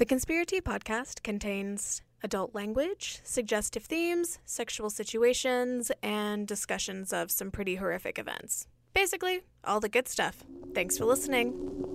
The ConspiraTea podcast contains adult language, suggestive themes, sexual situations, and discussions of some pretty horrific events. Basically, all the good stuff. Thanks for listening.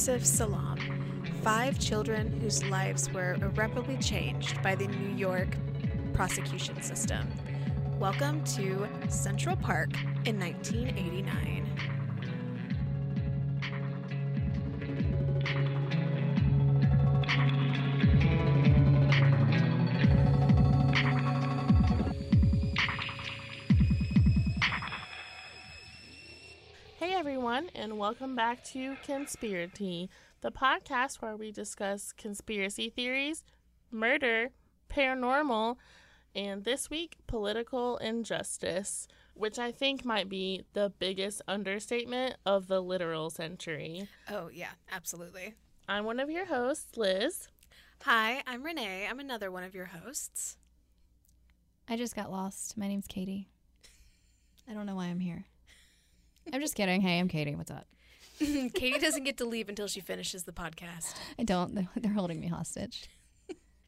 Yusef Salaam. Five children whose lives were irreparably changed by the New York prosecution system. Welcome to Central Park in 1989. Welcome back to ConspiraTea, the podcast where we discuss conspiracy theories, murder, paranormal, and this week, political injustice, which I think might be the biggest understatement of the literal century. Oh, yeah, absolutely. I'm one of your hosts, Liz. Hi, I'm Renee. I'm another one of your hosts. I just got lost. My name's Katie. I don't know why I'm here. I'm just kidding. Hey, I'm Katie. What's up? Katie doesn't get to leave until she finishes the podcast. I don't. They're- They're holding me hostage.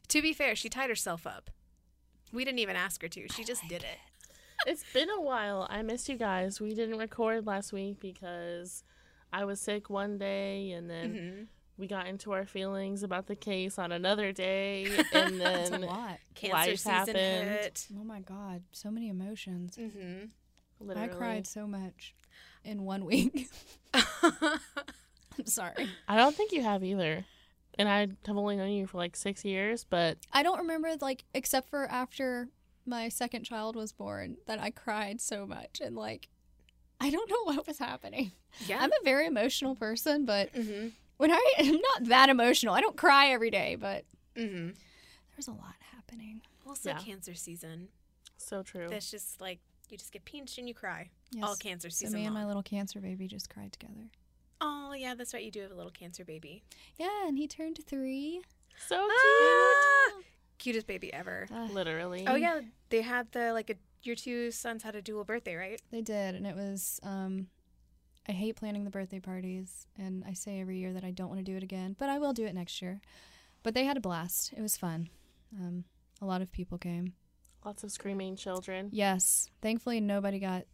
To be fair, she tied herself up. We didn't even ask her to. She just did it. It's been a while. I missed you guys. We didn't record last week because I was sick one day and then Mm-hmm. we got into our feelings about the case on another day and That's a then lot. Cancer happened. hit. Oh my god, so many emotions. Mm-hmm. literally I cried so much in one week. I'm sorry. I don't think you have either. And I have only known you for like six years, but I don't remember like except for after my second child was born that I cried so much and like I don't know what was happening. yeah. I'm a very emotional person, but mm-hmm. when I am not that emotional, I don't cry every day, but Mm-hmm. there's a lot happening. Also, Yeah. cancer season. so true. That's just like you just get pinched and you cry Yes. all cancer season. So me and my little cancer baby just cried together. Oh yeah, that's right. You do have a little cancer baby. Yeah, and he turned three. So cute. Ah! Cutest baby ever. Uh, Literally. Oh yeah, they had the like a your two sons had a dual birthday, right? they did, and it was. Um, I hate planning the birthday parties, and I say every year that I don't want to do it again, but I will do it next year. But they had a blast. It was fun. Um, a lot of people came. Lots of screaming children. Yes, thankfully nobody got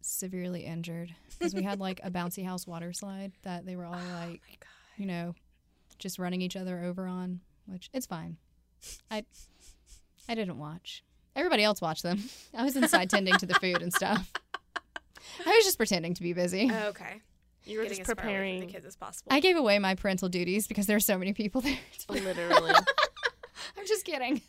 severely injured because we had like a bouncy house water slide that they were all Oh like, you know, just running each other over on, which it's fine. I I didn't watch. Everybody else watched them. I was inside tending to the food and stuff. I was just pretending to be busy. Oh, okay. You were Getting just as far away from preparing. the kids as possible. I gave away my parental duties because there were so many people there. Literally. I'm just kidding.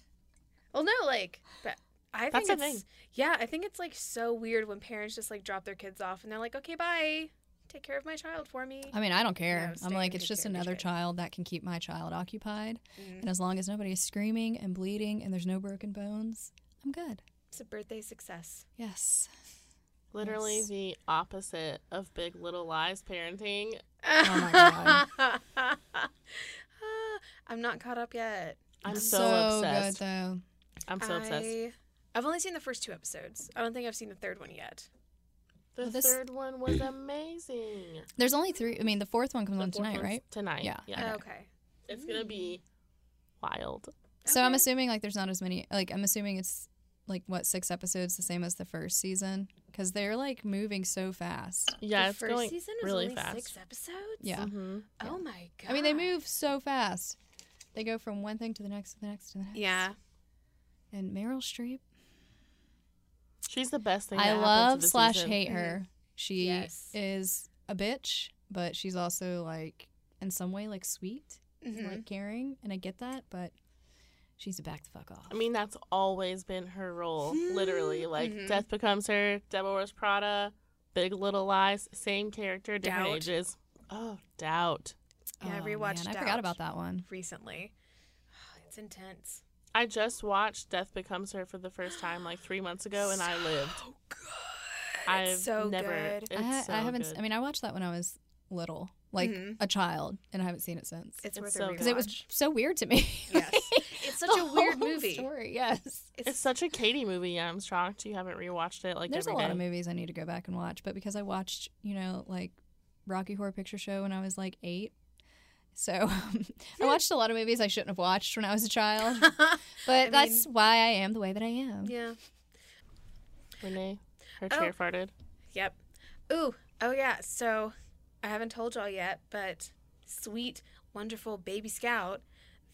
well, no, like, but I That's think the it's thing. yeah, I think it's like so weird when parents just like drop their kids off and they're like, okay, bye, take care of my child for me. I mean, I don't care. No, I'm like, it's just care of your another child. child that can keep my child occupied. Mhm. And as long as nobody is screaming and bleeding and there's no broken bones, I'm good. It's a birthday success. Yes. Literally Yes. the opposite of Big Little Lies parenting. Oh my god. I'm not caught up yet. I'm It's so, obsessed. good though. I'm so obsessed. I, I've only seen the first two episodes. I don't think I've seen the third one yet. The Well, this- third one was amazing. There's only three. I mean, the fourth one comes The on tonight, right? Tonight. Yeah. Yeah. Okay. It's gonna be wild. So I'm assuming like there's not as many. Like I'm assuming it's like what six episodes, the same as the first season, because they're like moving so fast. Yeah, the it's first going season was really only fast. six episodes. Yeah. hmm Oh my god. I mean, they move so fast. They go from one thing to the next, to the next, to the next. Yeah. And Meryl Streep, She's the best thing. I that happened to love the slash season. hate her. She Yes. is a bitch, but she's also like in some way like sweet. Mm-hmm. like caring, and I get that, but she's a back the fuck off. I mean, that's always been her role, literally. Like, Mhm. Death Becomes Her, Devil Wears Prada, Big Little Lies, same character, different Doubt. ages. Oh, doubt. Yeah, I Oh, rewatched man, I forgot about that one. recently. It's intense. I just watched Death Becomes Her for the first time like three months ago, and I lived. Oh, good. I've so never. good. It's I, ha- so I haven't. good. I mean, I watched that when I was little, like Mhm. a child, and I haven't seen it since. It's, It's worth so because it was so weird to me. Yes. It's such The a weird whole movie. Story, yes. It's such a Katie movie. I'm shocked you haven't rewatched it like There's a lot day. of movies I need to go back and watch, but because I watched, you know, like Rocky Horror Picture Show when I was like eight, so I watched a lot of movies I shouldn't have watched when I was a child. But I that's why I am the way that I am. yeah. Renee, her Oh. chair farted. Yep. Ooh. Oh yeah. So I haven't told y'all yet, but sweet, wonderful baby scout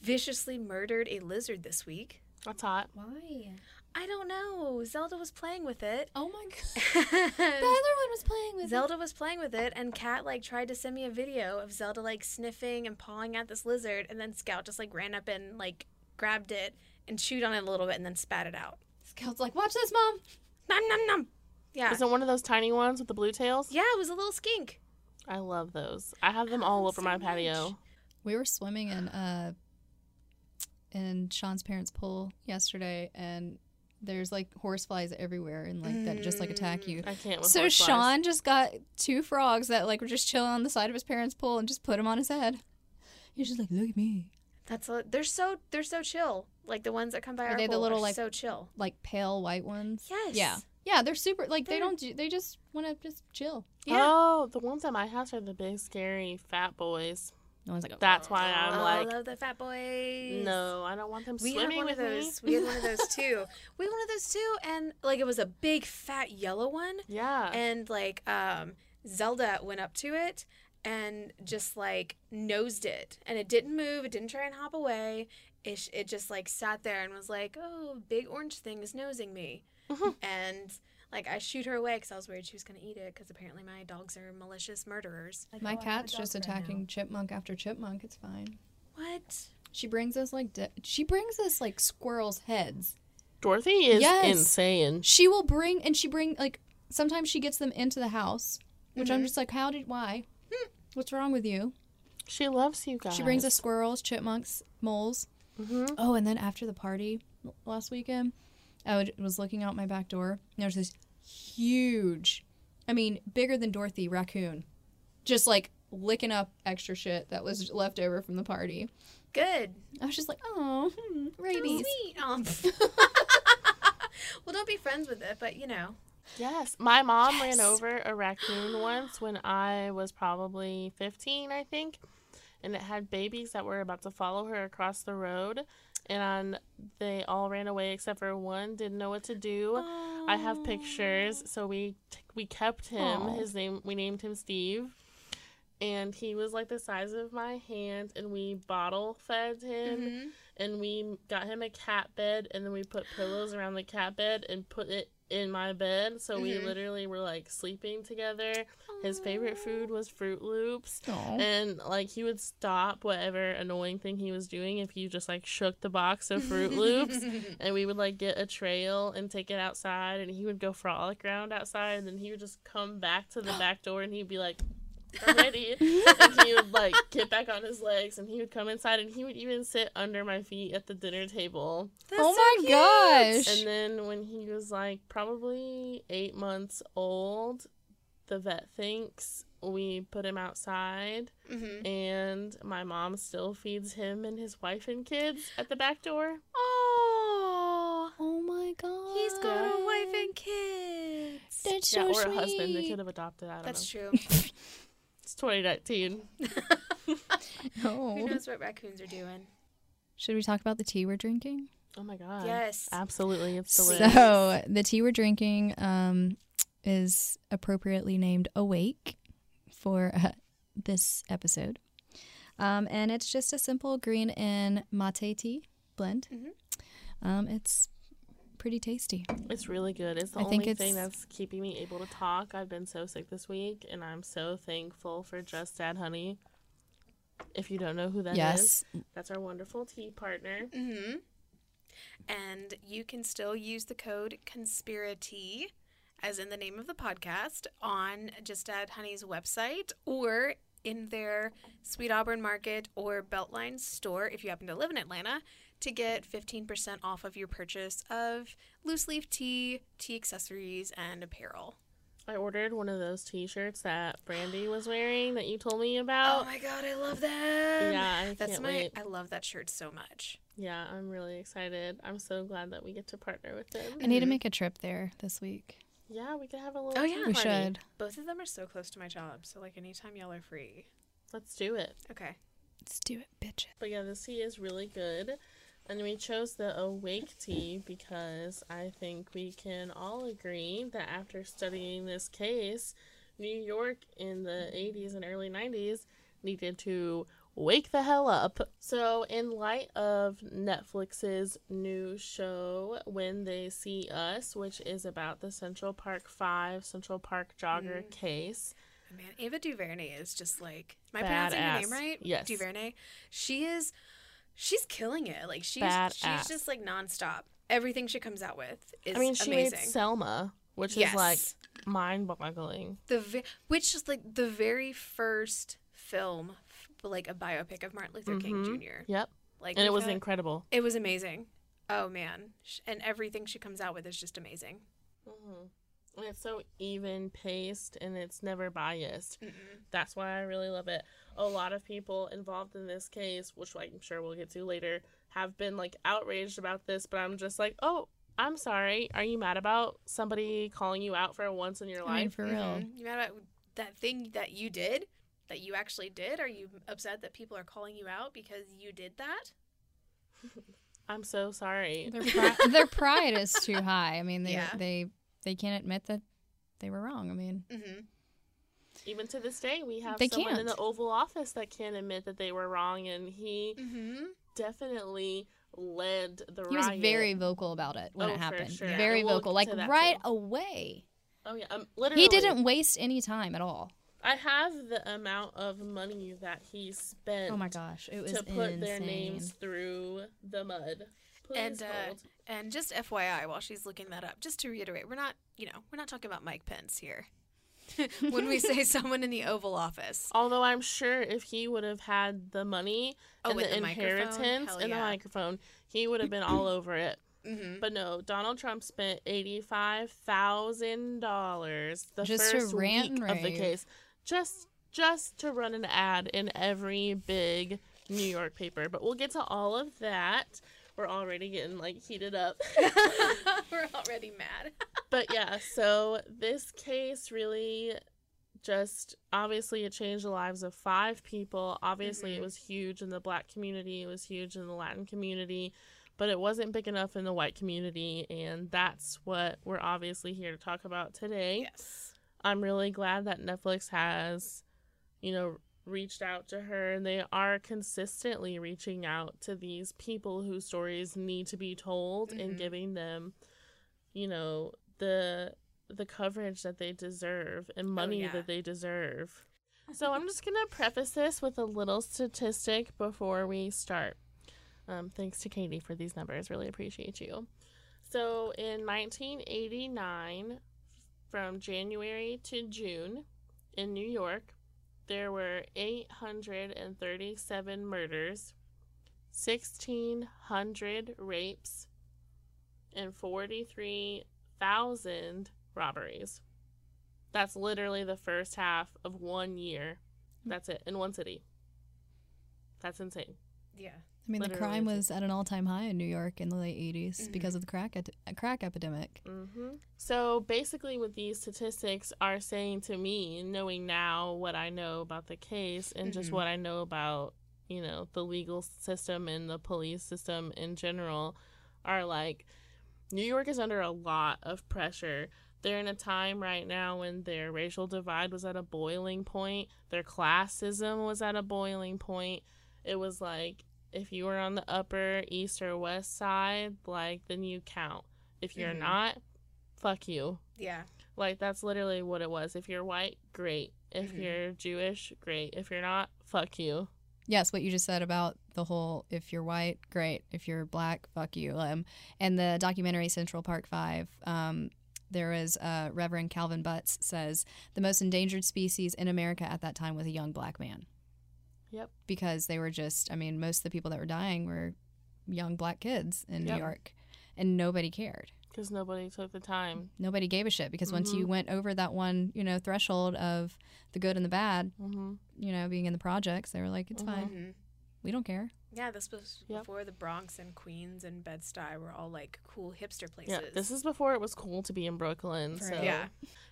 viciously murdered a lizard this week. That's hot. Why? I don't know. Zelda was playing with it. Oh my god. The other one was playing with Zelda was playing with it, and Kat like tried to send me a video of Zelda like sniffing and pawing at this lizard, and then Scout just like ran up and like grabbed it and chewed on it a little bit, and then spat it out. Scout's like, watch this, mom. Nom nom nom. Yeah. Is it one of those tiny ones with the blue tails? Yeah, it was a little skink. I love those. I have them all Oh, over so my much. patio. We were swimming in uh in Sean's parents' pool yesterday, and there's like horseflies everywhere, and like that just like attack you. Mm, I can't with So horseflies. Sean just got two frogs that like were just chilling on the side of his parents' pool and just put them on his head. He's just like, look at me, That's a, they're so they're so chill. Like the ones that come by Are our they the pool little, are like- so chill. like pale white ones. Yes. Yeah, yeah, they're super. Like they They're- don't do. They just want to just chill. Yeah. Oh, the ones at my house are the big, scary, fat boys. No one's like, That's why I'm oh, like, I love the fat boys. no, I don't want them We had swimming one of those. me. We had one of those too. We had one of those too, and like it was a big fat yellow one. Yeah. and like um Zelda went up to it and just like nosed it and it didn't move it didn't try and hop away it, it just like sat there and was like oh big orange thing is nosing me and like I shoot her away because I was worried she was gonna eat it because apparently my dogs are malicious murderers My cat's just attacking chipmunk after chipmunk. It's fine. what She brings us like de- she brings us like squirrels' heads. Dorothy is Yes. insane. She will bring and she bring like sometimes she gets them into the house, which I'm Mhm. just like, how did why? What's wrong with you? She loves you guys. She brings us squirrels, chipmunks, moles. hmm Oh, and then after the party last weekend, I would, was looking out my back door. And there was this huge, I mean, bigger than Dorothy raccoon, just like licking up extra shit that was left over from the party. good I was just like, oh, hmm, rabies. Sweet. Um, well don't be friends with it but you know Yes. My mom Yes. ran over a raccoon once when I was probably 15, I think. And it had babies that were about to follow her across the road. And they all ran away except for one, didn't know what to do. I have pictures, so we t- we kept him. Aw. His name we named him Steve, and he was like the size of my hand. And we bottle fed him, Mhm. and we got him a cat bed, and then we put pillows around the cat bed and put it in my bed. So we Mhm. literally were like sleeping together. His favorite food was Froot Loops. Aw. And like he would stop whatever annoying thing he was doing if you just like shook the box of Froot Loops and we would like get a trail and take it outside and he would go frolic around outside and then he would just come back to the back door and he'd be like I'm ready and he would like get back on his legs and he would come inside and he would even sit under my feet at the dinner table That's oh so my cute. gosh. and then when he was like probably eight months old the vet thinks we put him outside Mhm. and my mom still feeds him and his wife and kids at the back door Oh, oh my god. he's got a wife and kids. That's yeah so or sweet. a husband they could have adopted i don't That's know true. it's 2019 Who Oh. knows what raccoons are doing? Should we talk about the tea we're drinking? oh my god Yes. absolutely it's So- delicious So the tea we're drinking um, is appropriately named Awake for uh, this episode, um, and it's just a simple green and mate tea blend. Mhm. Um, it's pretty tasty. It's really good. It's the I think only thing that's keeping me able to talk. I've been so sick this week, and I'm so thankful for Just Add Honey. If you don't know who that is, yes. that's our wonderful tea partner. Mm-hmm. And you can still use the code ConspiraTea, as in the name of the podcast, on Just Add Honey's website or in their Sweet Auburn Market or Beltline store if you happen to live in Atlanta to get 15% off of your purchase of loose leaf tea, tea accessories, and apparel. I ordered one of those T-shirts that Brandy was wearing that you told me about. Oh my god, I love that! Yeah, I That's can't my wait. I love that shirt so much. Yeah, I'm really excited. I'm so glad that we get to partner with them. I need to make a trip there this week. Yeah, we could have a little. Oh, tea yeah. We party. should. Both of them are so close to my job, so like anytime y'all are free. Let's do it. Okay. Let's do it, bitch. But yeah, this tea is really good. And we chose the awake tea because I think we can all agree that after studying this case, New York in the 80s and early 90s needed to wake the hell up. So, in light of Netflix's new show, When They See Us, which is about the Central Park 5 Central Park jogger mm. case, Man, Ava DuVernay is just like am I pronouncing her name right? Yes. DuVernay. She is she's killing it. Like she's Badass. she's just like nonstop. Everything she comes out with is I mean, she amazing. made Selma, which yes. is like mind boggling. the ve- which is like the very first film f- like a biopic of Martin Luther King Mhm. Jr. Yep. Like and it was had- incredible. it was amazing. Oh man, and everything she comes out with is just amazing. hmm And it's so even paced and it's never biased. Mm-mm. That's why I really love it. A lot of people involved in this case, which I'm sure we'll get to later, have been like outraged about this, but I'm just like, oh, I'm sorry. Are you mad about somebody calling you out for once in your I mean, life? for real. Mhm. You mad about that thing that you did, that you actually did? Are you upset that people are calling you out because you did that? I'm so sorry. Their, pri- their pride is too high. I mean, they Yeah. they they can't admit that they were wrong. I mean, Mm-hmm. Even to this day, we have someone in can't. the Oval Office that can't admit that they were wrong, and he Mm-hmm. definitely led the he was very vocal about it when Oh, it happened. sure. Very And we'll vocal, like right too. away. Oh yeah, um, literally. He didn't waste any time at all. I have the amount of money that he spent. Oh my gosh, it was to put insane. their names through the mud. Please And, uh. And just FYI, while she's looking that up, just to reiterate, we're not, you know, we're not talking about Mike Pence here. when we say someone in the Oval Office, Although I'm sure if he would have had the money Oh, and the the inheritance Hell and the microphone, he would have been all over it. mm-hmm. But no, Donald Trump spent eighty-five thousand dollars the Just to first rant week and of the case, just just to run an ad in every big New York paper. But we'll get to all of that. We're already getting like heated up. we're already mad. but yeah, so this case really just obviously it changed the lives of five people. Obviously, Mhm. it was huge in the black community, it was huge in the Latin community, but it wasn't big enough in the white community, and that's what we're obviously here to talk about today. yes. I'm really glad that Netflix has, you know, reached out to her and they are consistently reaching out to these people whose stories need to be told and Mhm. giving them, you know, the the coverage that they deserve and money yeah. that they deserve. So I'm just gonna preface this with a little statistic before we start. Um, thanks to Katie for these numbers. Really appreciate you. So in 1989, from January to June in New York, there were 837 murders, 1,600 rapes, and 43,000 robberies. That's literally the first half of one year. That's it, in one city. That's insane. Yeah. I mean, the crime was at an all-time high in New York in the late 80s Mhm. because of the crack crack epidemic. hmm So basically, what these statistics are saying to me, knowing now what I know about the case and just Mhm. what I know about, you know, the legal system and the police system in general, are like New York is under a lot of pressure. They're in a time right now when their racial divide was at a boiling point, their classism was at a boiling point. It was like if you were on the upper east or west side, like then you count. If you're Mhm. not, fuck you. Yeah. Like that's literally what it was. If you're white, great. If Mhm. you're Jewish, great. If you're not, fuck you. yes, what you just said about the whole if you're white, great. If you're black, fuck you. Um, and the documentary Central Park Five, um, there is uh, Reverend Calvin Butts says the most endangered species in America at that time was a young black man Yep. because they were just, I mean, most of the people that were dying were young black kids in Yep. New York, and nobody cared. Because nobody took the time. Nobody gave a shit because once you Mhm. went over that one, you know, threshold of the good and the bad, Mm-hmm. you know, being in the projects, they were like, it's Mhm. fine. We don't care. Yeah, this was Yep. before the Bronx and Queens and Bed Stuy were all like cool hipster places. Yeah, this is before it was cool to be in Brooklyn. For So Yeah.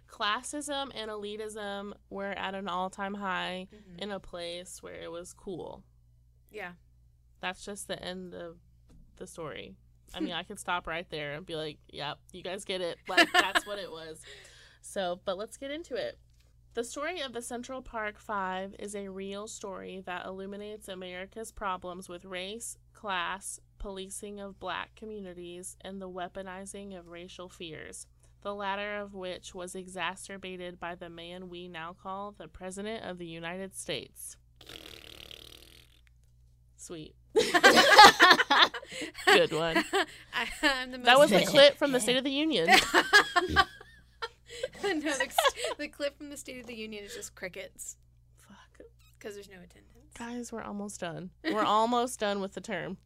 classism and elitism were at an all-time high Mhm. in a place where it was cool. Yeah. That's just the end of the story. I mean, I could stop right there and be like, "Yep, you guys get it." Like that's what it was. So, but let's get into it. The story of the Central Park Five is a real story that illuminates America's problems with race, class, policing of black communities, and the weaponizing of racial fears. The latter of which was exacerbated by the man we now call the President of the United States. Sweet. Good one. I, am the most That was a clip from the State of the Union. No, the, the clip from the State of the Union is just crickets Fuck. because there's no attendance. Guys, we're almost done. We're almost done with the term.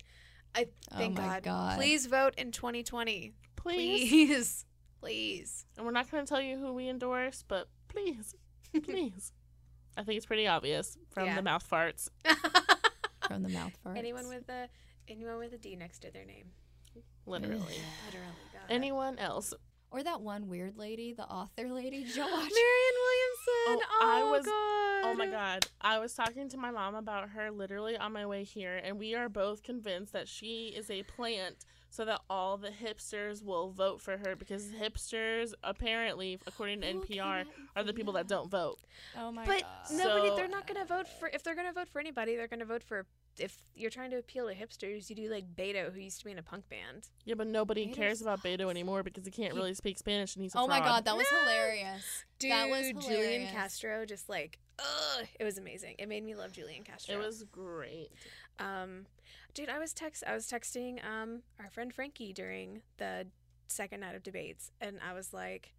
I Oh thank my God. God. Please vote in 2020. Please. Please. Please. And we're not going to tell you who we endorse, but please, please. I think it's pretty obvious from Yeah. the mouth farts. From the mouth farts. anyone with a anyone with a D next to their name. Literally. Literally. God. Anyone else? Or that one weird lady, the author lady. Did y'all watch? Marianne Williamson. Oh, I Oh, was- God. Oh my god. I was talking to my mom about her literally on my way here, and we are both convinced that she is a plant so that all the hipsters will vote for her because hipsters, apparently, according to Who NPR, are the people that that? don't vote. Oh my But god. But nobody, So- they're not going to vote for, if they're going to vote for anybody, they're going to vote for, if you're trying to appeal to hipsters, you do like Beto, who used to be in a punk band. Yeah, but nobody Beto cares about. Beto anymore because he can't He- really speak Spanish and he's a Oh my fraud. god, that was No. hilarious. Dude, that was Julian. Castro, just like, ugh, it was amazing. It made me love Julian Castro. It was great. Um, dude, I was text I was texting um our friend Frankie during the second night of debates, and I was like,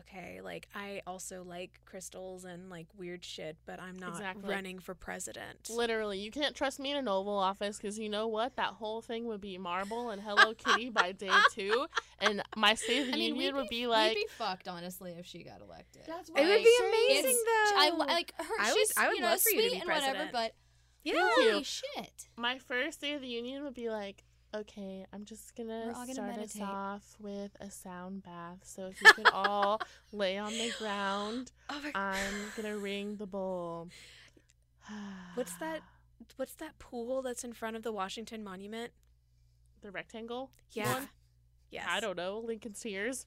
okay, like I also like crystals and like weird shit, but I'm not Exactly. running for president. Literally, you can't trust me in an Oval Office because you know what? That whole thing would be marble and Hello Kitty by day two, and my State of the I mean, Union we'd be, be like, we'd be fucked honestly if she got elected. That's it would what be I'm amazing though. I like her. I would- she's I would you know love for you to sweet be and whatever, president. but yeah. Holy shit! My first State of the Union would be like, okay, I'm just gonna gonna start meditate. us off with a sound bath, so if you can all lay on the ground, Oh I'm gonna ring the bowl. What's that? what's that pool that's in front of the Washington Monument? The rectangle? Yeah. one? Yes. I don't know. Lincoln's tears.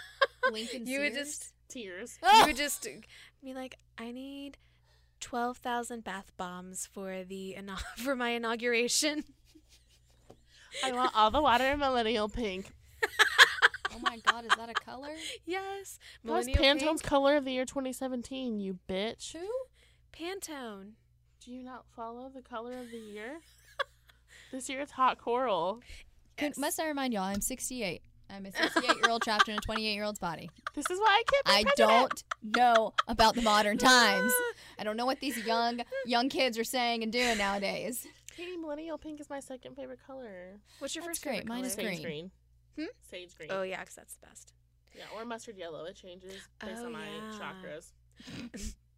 Lincoln You would just Tears. you would just be like, I need twelve thousand bath bombs for the for my inauguration. I want all the water in millennial pink. Oh my god, is that a color? yes, That was Millennial Pantone's Pink. color of the year 2017, you bitch. Who? Pantone. Do you not follow the color of the year? this year it's hot coral. Yes. Must I remind y'all? I'm 68. I'm a 68 year old trapped in a 28 year old's body. This is why I can't I president. don't know about the modern times. I don't know what these young young kids are saying and doing nowadays. Katie, millennial pink is my second favorite color. What's your That's first great. favorite Mine is color? Sage green. green. Hmm? Sage green. Oh yeah, because that's the best. Yeah, or mustard yellow. It changes based Oh, on my yeah. chakras.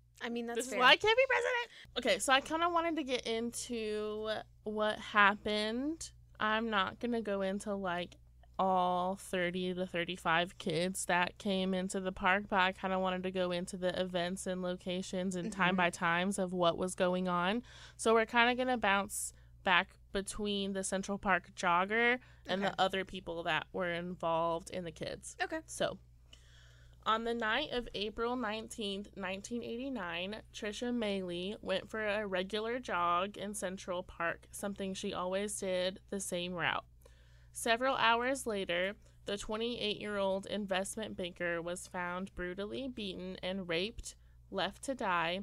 I mean, that's this fair. is why I can't be president. Okay, so I kind of wanted to get into what happened. I'm not going to go into like all 30 to 35 kids that came into the park, but I kind of wanted to go into the events and locations and time Mhm. by times of what was going on. So we're kind of going to bounce back between the Central Park jogger and Okay. the other people that were involved in the kids. Okay. So, on the night of April 19th, 1989, Trisha Meili went for a regular jog in Central Park, something she always did the same route. Several hours later, the 28 year old investment banker was found brutally beaten and raped, left to die,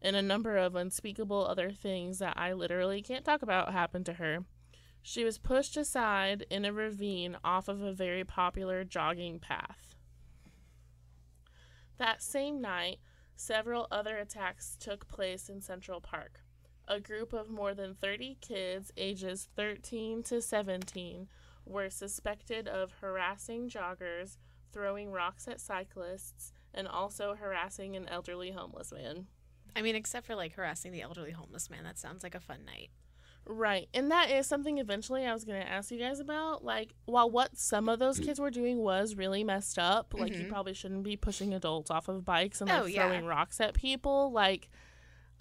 and a number of unspeakable other things that I literally can't talk about happened to her. She was pushed aside in a ravine off of a very popular jogging path. That same night, several other attacks took place in Central Park. A group of more than 30 kids ages 13 to 17 were suspected of harassing joggers, throwing rocks at cyclists, and also harassing an elderly homeless man. I mean, except for like harassing the elderly homeless man, that sounds like a fun night. Right. And that is something eventually I was going to ask you guys about. Like, while what some of those kids were doing was really messed up, like, you Mhm. probably shouldn't be pushing adults off of bikes and like Oh, yeah. throwing rocks at people. Like,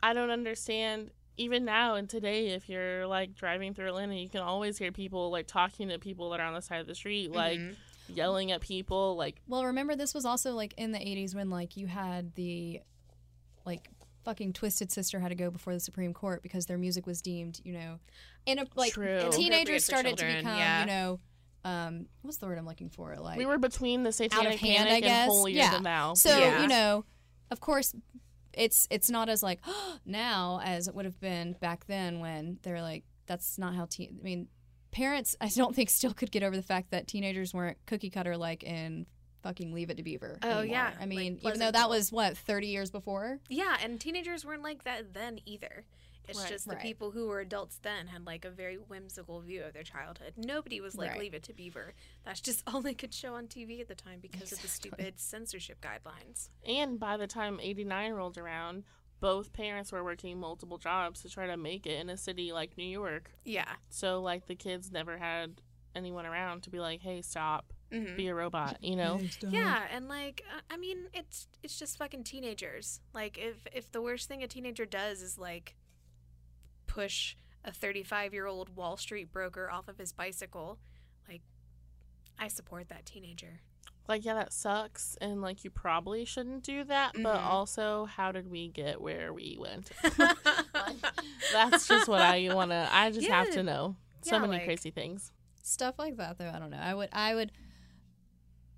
I don't understand. Even now and today, if you're like driving through Atlanta, you can always hear people like talking to people that are on the side of the street, like Mhm. yelling at people. Like, Well, remember this was also like in the 80s when like you had the like fucking Twisted Sister had to go before the Supreme Court because their music was deemed, you know, in a like True. Teenagers for started to become, yeah. you know, um what's the word I'm looking for? Like we were between the satanic hand, panic I guess. and holier Yeah. than thou. So, Yeah. you know, of course it's it's not as like now as it would have been back then when they're like that's not how teen I mean parents I don't think still could get over the fact that teenagers weren't cookie cutter like in fucking Leave It to Beaver. Oh, anymore. yeah, I mean, like even though that was what 30 years before. Yeah, and teenagers weren't like that then either. It's Right. just the Right. people who were adults then had like a very whimsical view of their childhood. Nobody was like, Right. leave it to Beaver. That's just all they could show on TV at the time because of the stupid censorship guidelines. And by the time 89 rolled around, both parents were working multiple jobs to try to make it in a city like New York. Yeah. So, like, the kids never had anyone around to be like, hey, stop, hmm be a robot, you know? Yeah, and like uh, I mean, it's it's just fucking teenagers. Like if if the worst thing a teenager does is like push a 35-year-old Wall Street broker off of his bicycle, like I support that teenager. Like, yeah, that sucks. And, like, you probably shouldn't do that. But Mhm. also, how did we get where we went? That's just what I want to, I just have to know. So Yeah, many like- crazy things. Stuff like that though, I don't know. I would I would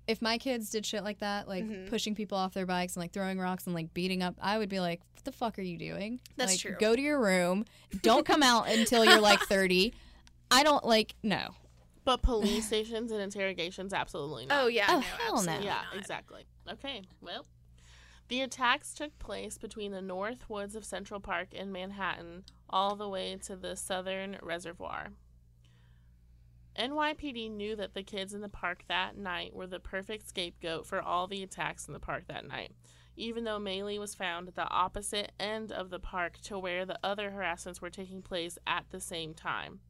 if my kids did shit like that, like Mhm. pushing people off their bikes and like throwing rocks and like beating up, I would be like, "What the fuck are you doing?" That's like, true. Go to your room. Don't come out until you're like 30. I don't like no. But police stations and interrogations, absolutely not. Oh yeah, Oh, no, hell no. Yeah, not. exactly. Okay, well, the attacks took place between the north woods of Central Park in Manhattan all the way to the southern reservoir. NYPD knew that the kids in the park that night were the perfect scapegoat for all the attacks in the park that night, even though Meili was found at the opposite end of the park to where the other harassments were taking place at the same time.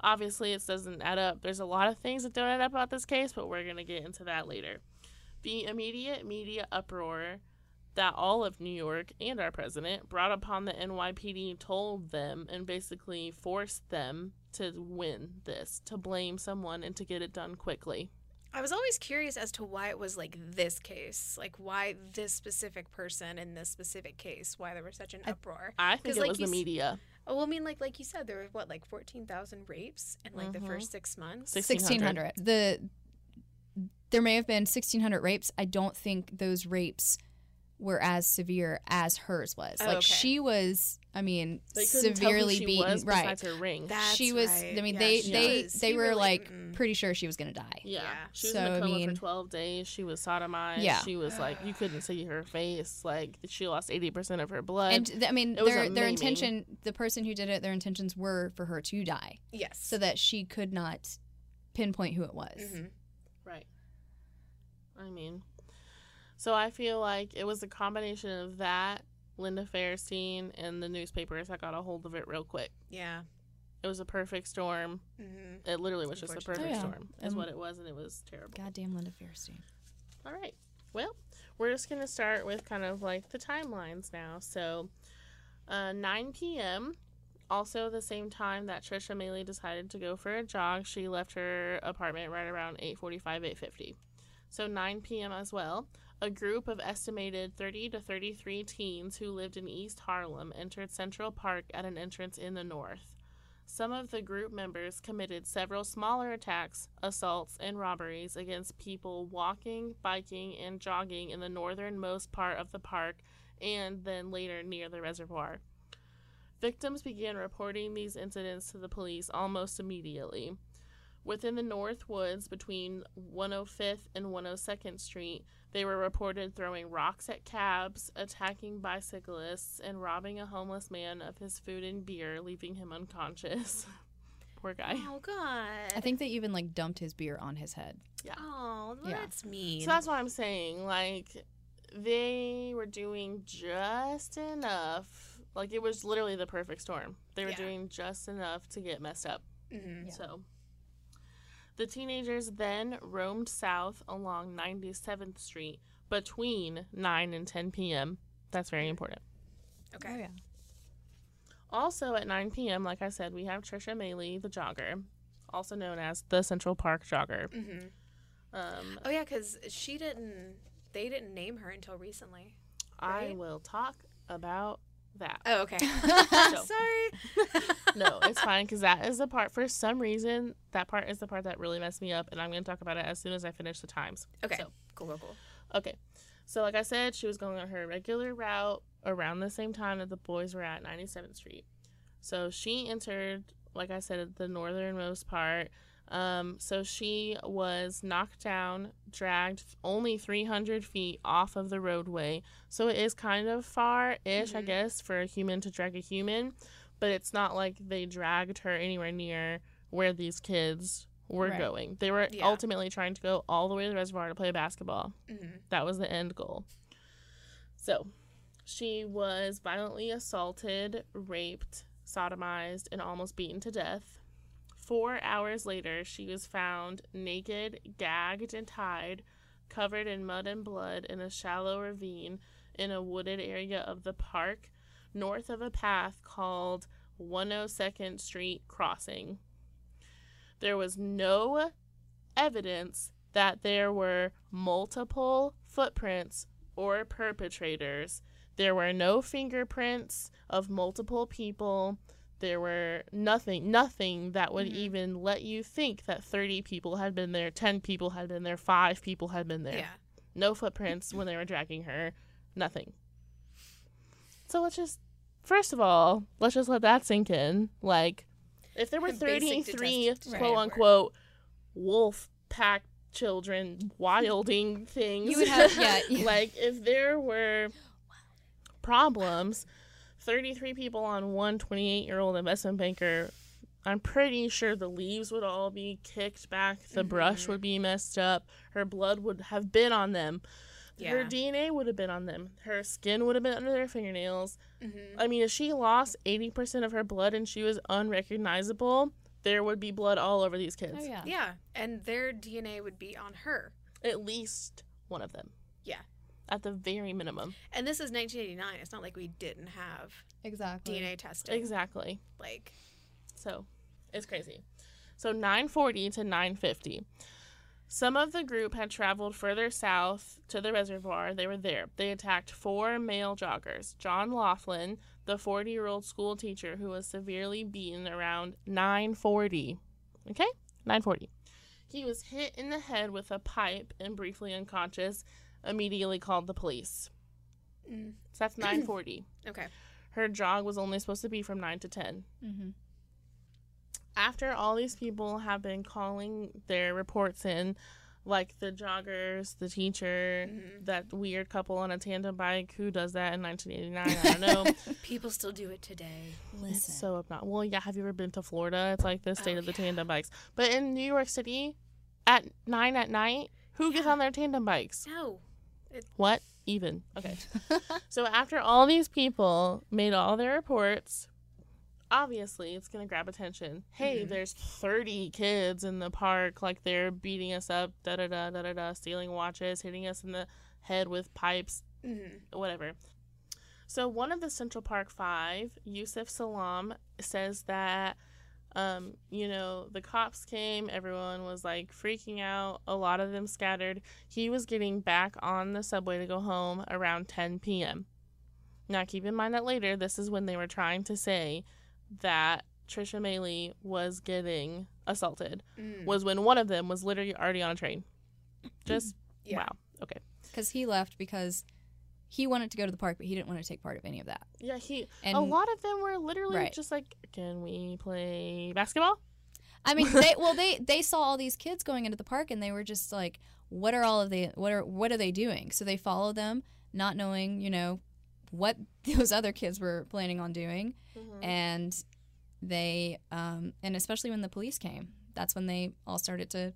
Obviously, it doesn't add up. There's a lot of things that don't add up about this case, but we're going to get into that later. The immediate media uproar that all of New York and our president brought upon the NYPD told them and basically forced them to win this, to blame someone and to get it done quickly. I was always curious as to why it was like this case, like why this specific person in this specific case, why there was such an I- uproar. I think 'Cause it like was the media. Oh, well, I mean, like like you said, there were what like fourteen thousand rapes in like the Mhm. first six months. Six- 1600. The there may have been 1600 rapes. I don't think those rapes were as severe as hers was. Oh, like okay. she was, I mean, severely tell beaten. right. her ring. That's she was. right. I mean, Yeah, they they was- they he were really- like mm. pretty sure she was gonna die. yeah. Yeah. She was So, in I a coma mean- for 12 days. She was sodomized. Yeah. She was like, you couldn't see her face. Like, she lost 80% of her blood. And th- I mean, It their their maiming. intention, the person who did it, their intentions were for her to die, Yes. so that she could not pinpoint who it was. Mhm. Right. I mean, so I feel like it was a combination of that, Linda Fairstein, and the newspapers that got a hold of it real quick. Yeah. It was a perfect storm. hmm It literally was just a perfect Oh, yeah. storm, is Um, what it was, and it was terrible. Goddamn Linda Fairstein. All right. Well, we're just going to start with kind of like the timelines now. So, uh, 9 p.m., also the same time that Trisha Meili decided to go for a jog, she left her apartment right around 8:45, 8:50. So 9 p.m. as well. A group of estimated 30 to 33 teens who lived in East Harlem entered Central Park at an entrance in the north. Some of the group members committed several smaller attacks, assaults, and robberies against people walking, biking, and jogging in the northernmost part of the park and then later near the reservoir. Victims began reporting these incidents to the police almost immediately. Within the North Woods between 105th and 102nd Street, they were reported throwing rocks at cabs, attacking bicyclists, and robbing a homeless man of his food and beer, leaving him unconscious. Poor guy. Oh God. I think they even like dumped his beer on his head. Yeah. Oh, Yeah. that's mean. So that's what I'm saying. Like, they were doing just enough. Like, it was literally the perfect storm. They were Yeah. doing just enough to get messed up. Mhm. Yeah. So, the teenagers then roamed south along 97th Street between 9 and 10 p.m. That's very important. Okay. Oh yeah. Also at 9 p.m., like I said, we have Trisha Meili, the jogger, also known as the Central Park Jogger. Mhm. Um, Oh yeah, because she didn't. They didn't name her until recently. I will talk about that. Oh okay. Sorry. no, it's fine because that is the part. For some reason, that part is the part that really messed me up, and I'm going to talk about it as soon as I finish the times. Okay. So, Cool. Cool. Cool. okay. So, like I said, she was going on her regular route around the same time that the boys were at 97th Street. So she entered, like I said, the northernmost part. Um, so she was knocked down, dragged only 300 feet off of the roadway. So it is kind of far ish, I Mhm. guess, for a human to drag a human. But it's not like they dragged her anywhere near where these kids were Right. going. They were Yeah. ultimately trying to go all the way to the reservoir to play basketball. Mhm. That was the end goal. So, she was violently assaulted, raped, sodomized, and almost beaten to death. Four hours later, she was found naked, gagged, and tied, covered in mud and blood in a shallow ravine in a wooded area of the park, north of a path called 102nd Street Crossing. There was no evidence that there were multiple footprints or perpetrators. There were no fingerprints of multiple people. There were nothing, nothing that would Mhm. even let you think that 30 people had been there, 10 people had been there, 5 people had been there. Yeah. No footprints when they were dragging her. Nothing. So let's just, first of all, let's just let that sink in. Like, if there were 33 quote unquote wolf pack children wilding things, You would have yeah. like, if there were problems, 33 people on one 28 year old investment banker. I'm pretty sure the leaves would all be kicked back. The brush Mhm. would be messed up. Her blood would have been on them. Her DNA would have been on them. Her skin would have been under their fingernails. Mhm. I mean, if she lost 80% of her blood and she was unrecognizable, there would be blood all over these kids. Oh yeah. Yeah, and their DNA would be on her. At least one of them. Yeah. At the very minimum. And this is 1989. It's not like we didn't have Exactly. DNA testing. Exactly. Like, So it's crazy. So 940 to 950. Some of the group had traveled further south to the reservoir. They were there. They attacked four male joggers John Loughlin, the 40 year old school teacher who was severely beaten around 940. Okay? 940. He was hit in the head with a pipe and briefly unconscious, immediately called the police. mm, So that's 940. okay. Her jog was only supposed to be from 9 to 10 Mm-hmm. after all these people have been calling their reports in, like the joggers, the teacher, Mhm. that weird couple on a tandem bike who does that in 1989, I don't know. People still do it today. it's so obnoxious. Well, yeah, have you ever been to Florida? It's like the state Oh, of the yeah. tandem bikes. But in New York City, at 9 at night, who gets Yeah. on their tandem bikes? No. What? Even. Okay. So after all these people made all their reports, obviously it's going to grab attention. Hey, Mhm. there's 30 kids in the park like they're beating us up, da da da da da da, stealing watches, hitting us in the head with pipes, Mhm. whatever. So one of the Central Park 5, Yusef Salaam, says that um, you know, the cops came, everyone was like freaking out, a lot of them scattered. He was getting back on the subway to go home around 10 p.m. Now, keep in mind that later, this is when they were trying to say that Trisha Meili was getting assaulted, Mm. was when one of them was literally already on a train. Just, Yeah. wow. Okay. Because he left because he wanted to go to the park, but he didn't want to take part of any of that. Yeah, he. And a lot of them were literally Right. just like, "Can we play basketball?" I mean, they well they they saw all these kids going into the park and they were just like, what are all of the what are what are they doing? So they followed them, not knowing you know what those other kids were planning on doing, and they um and especially when the police came, that's when they all started to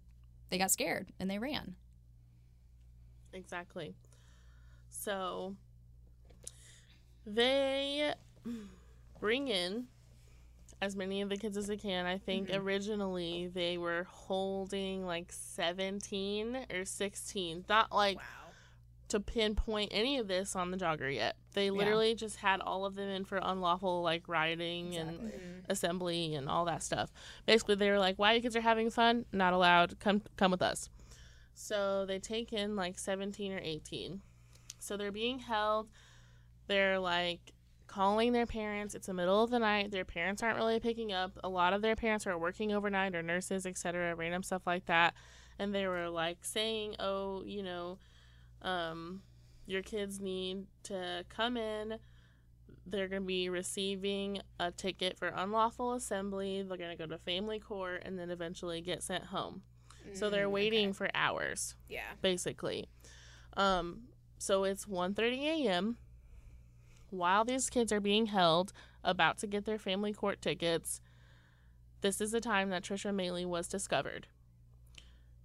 they got scared and they ran. Exactly. So they bring in as many of the kids as they can. I think mm-hmm. originally they were holding like 17 or 16. Not like Wow. to pinpoint any of this on the jogger yet. They literally just had all of them in for unlawful like rioting and mm-hmm. assembly and all that stuff. Basically, they were like, "Why you kids are having fun? Not allowed. Come come with us." So they take in like 17 or 18. So they're being held. They're like calling their parents. It's the middle of the night. Their parents aren't really picking up. A lot of their parents are working overnight or nurses, etc., random stuff like that. And they were like saying, "Oh, you know, um, your kids need to come in. They're going to be receiving a ticket for unlawful assembly. They're going to go to family court and then eventually get sent home. So they're Mm, waiting okay. for hours, Yeah. basically. Um, so it's 1:30 a.m. While these kids are being held, about to get their family court tickets. This is the time that Trisha Meili was discovered.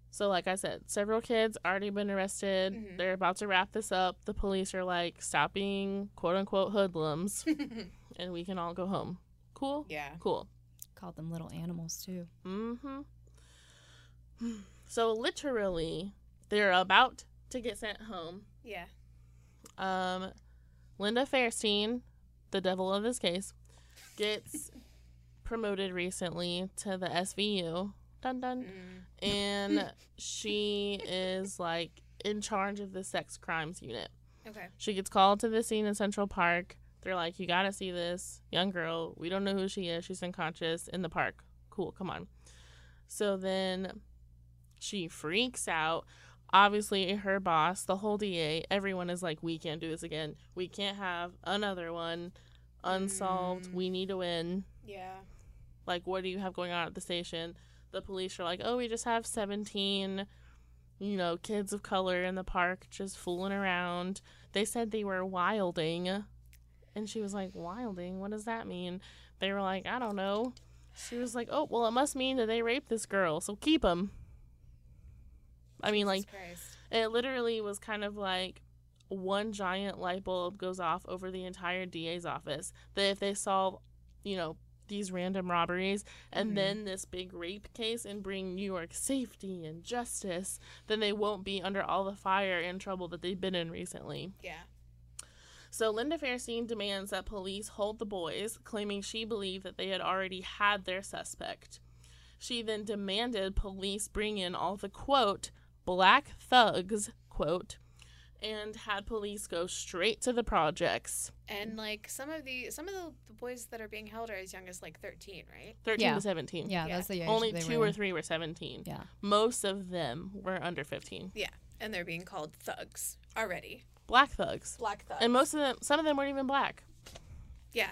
So, like I said, several kids already been arrested. Mhm. They're about to wrap this up. The police are like, "Stop being quote unquote hoodlums, and we can all go home." Cool. yeah. Cool. Called them little animals too. Mm-hmm. So literally, they're about to get sent home. Yeah. Um, Linda Fairstein, the devil of this case, gets promoted recently to the SVU. Dun dun. Mm. And she is like in charge of the sex crimes unit. Okay. She gets called to the scene in Central Park. They're like, You gotta see this young girl. We don't know who she is. She's unconscious in the park. Cool, come on. So then she freaks out. Obviously, her boss, the whole DA, everyone is like, We can't do this again. We can't have another one unsolved. Mm. We need to win. Yeah. Like, what do you have going on at the station? The police are like, Oh, we just have 17, you know, kids of color in the park just fooling around. They said they were wilding. And she was like, Wilding? What does that mean? They were like, I don't know. She was like, Oh, well, it must mean that they raped this girl, so keep them. I mean, like, Christ. it literally was kind of like one giant light bulb goes off over the entire DA's office. That if they solve, you know, these random robberies and Mhm. then this big rape case and bring New York safety and justice, then they won't be under all the fire and trouble that they've been in recently. Yeah. So Linda Fairstein demands that police hold the boys, claiming she believed that they had already had their suspect. She then demanded police bring in all the quote black thugs quote and had police go straight to the projects. And like some of the some of the, the boys that are being held are as young as like 13, right? 13 Yeah. to 17. Yeah, Yeah. that's the age Only they two were or three were 17. Yeah. Most of them were under 15. Yeah. And they're being called thugs already. Black thugs. Black thugs. And most of them some of them weren't even black. Yeah.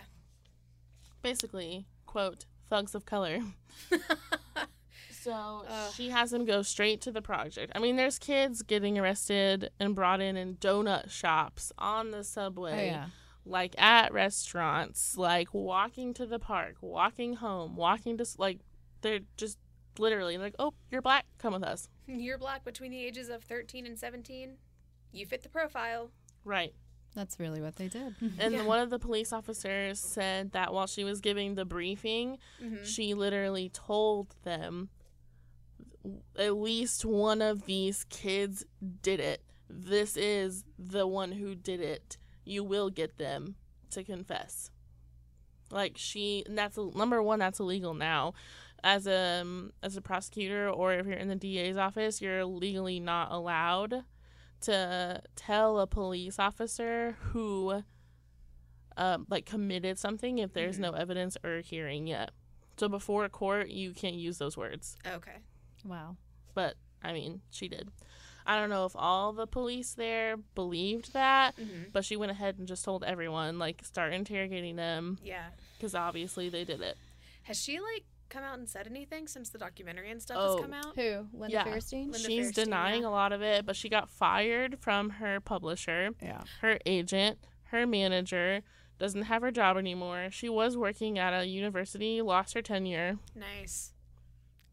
basically, quote, thugs of color. so Ugh. she has them go straight to the project. I mean, there's kids getting arrested and brought in in donut shops, on the Oh subway, yeah. like at restaurants, like walking to the park, walking home, walking to, like, they're just literally like, oh, you're black, come with us. You're black between the ages of 13 and 17. You fit the profile. Right. That's really what they did. And Yeah. one of the police officers said that while she was giving the briefing, Mm-hmm. she literally told them at least one of these kids did it. This is the one who did it. You will get them to confess. Like she, and that's number one. That's illegal now. As a um, as a prosecutor, or if you're in the DA's office, you're legally not allowed to tell a police officer who, um, like committed something if there's Mhm. no evidence or hearing yet. So before court, you can't use those words. Okay. Wow. But I mean, she did. I don't know if all the police there believed that, Mhm. but she went ahead and just told everyone, like, start interrogating them Yeah. because obviously they did it. Has she like come out and said anything since the documentary and stuff Oh. has come out? Who? Linda Yeah. Fairstein? Linda She's Fairstein, denying yeah. a lot of it, but she got fired from her publisher, Yeah. her agent, her manager. Doesn't have her job anymore. She was working at a university, lost her tenure. Nice.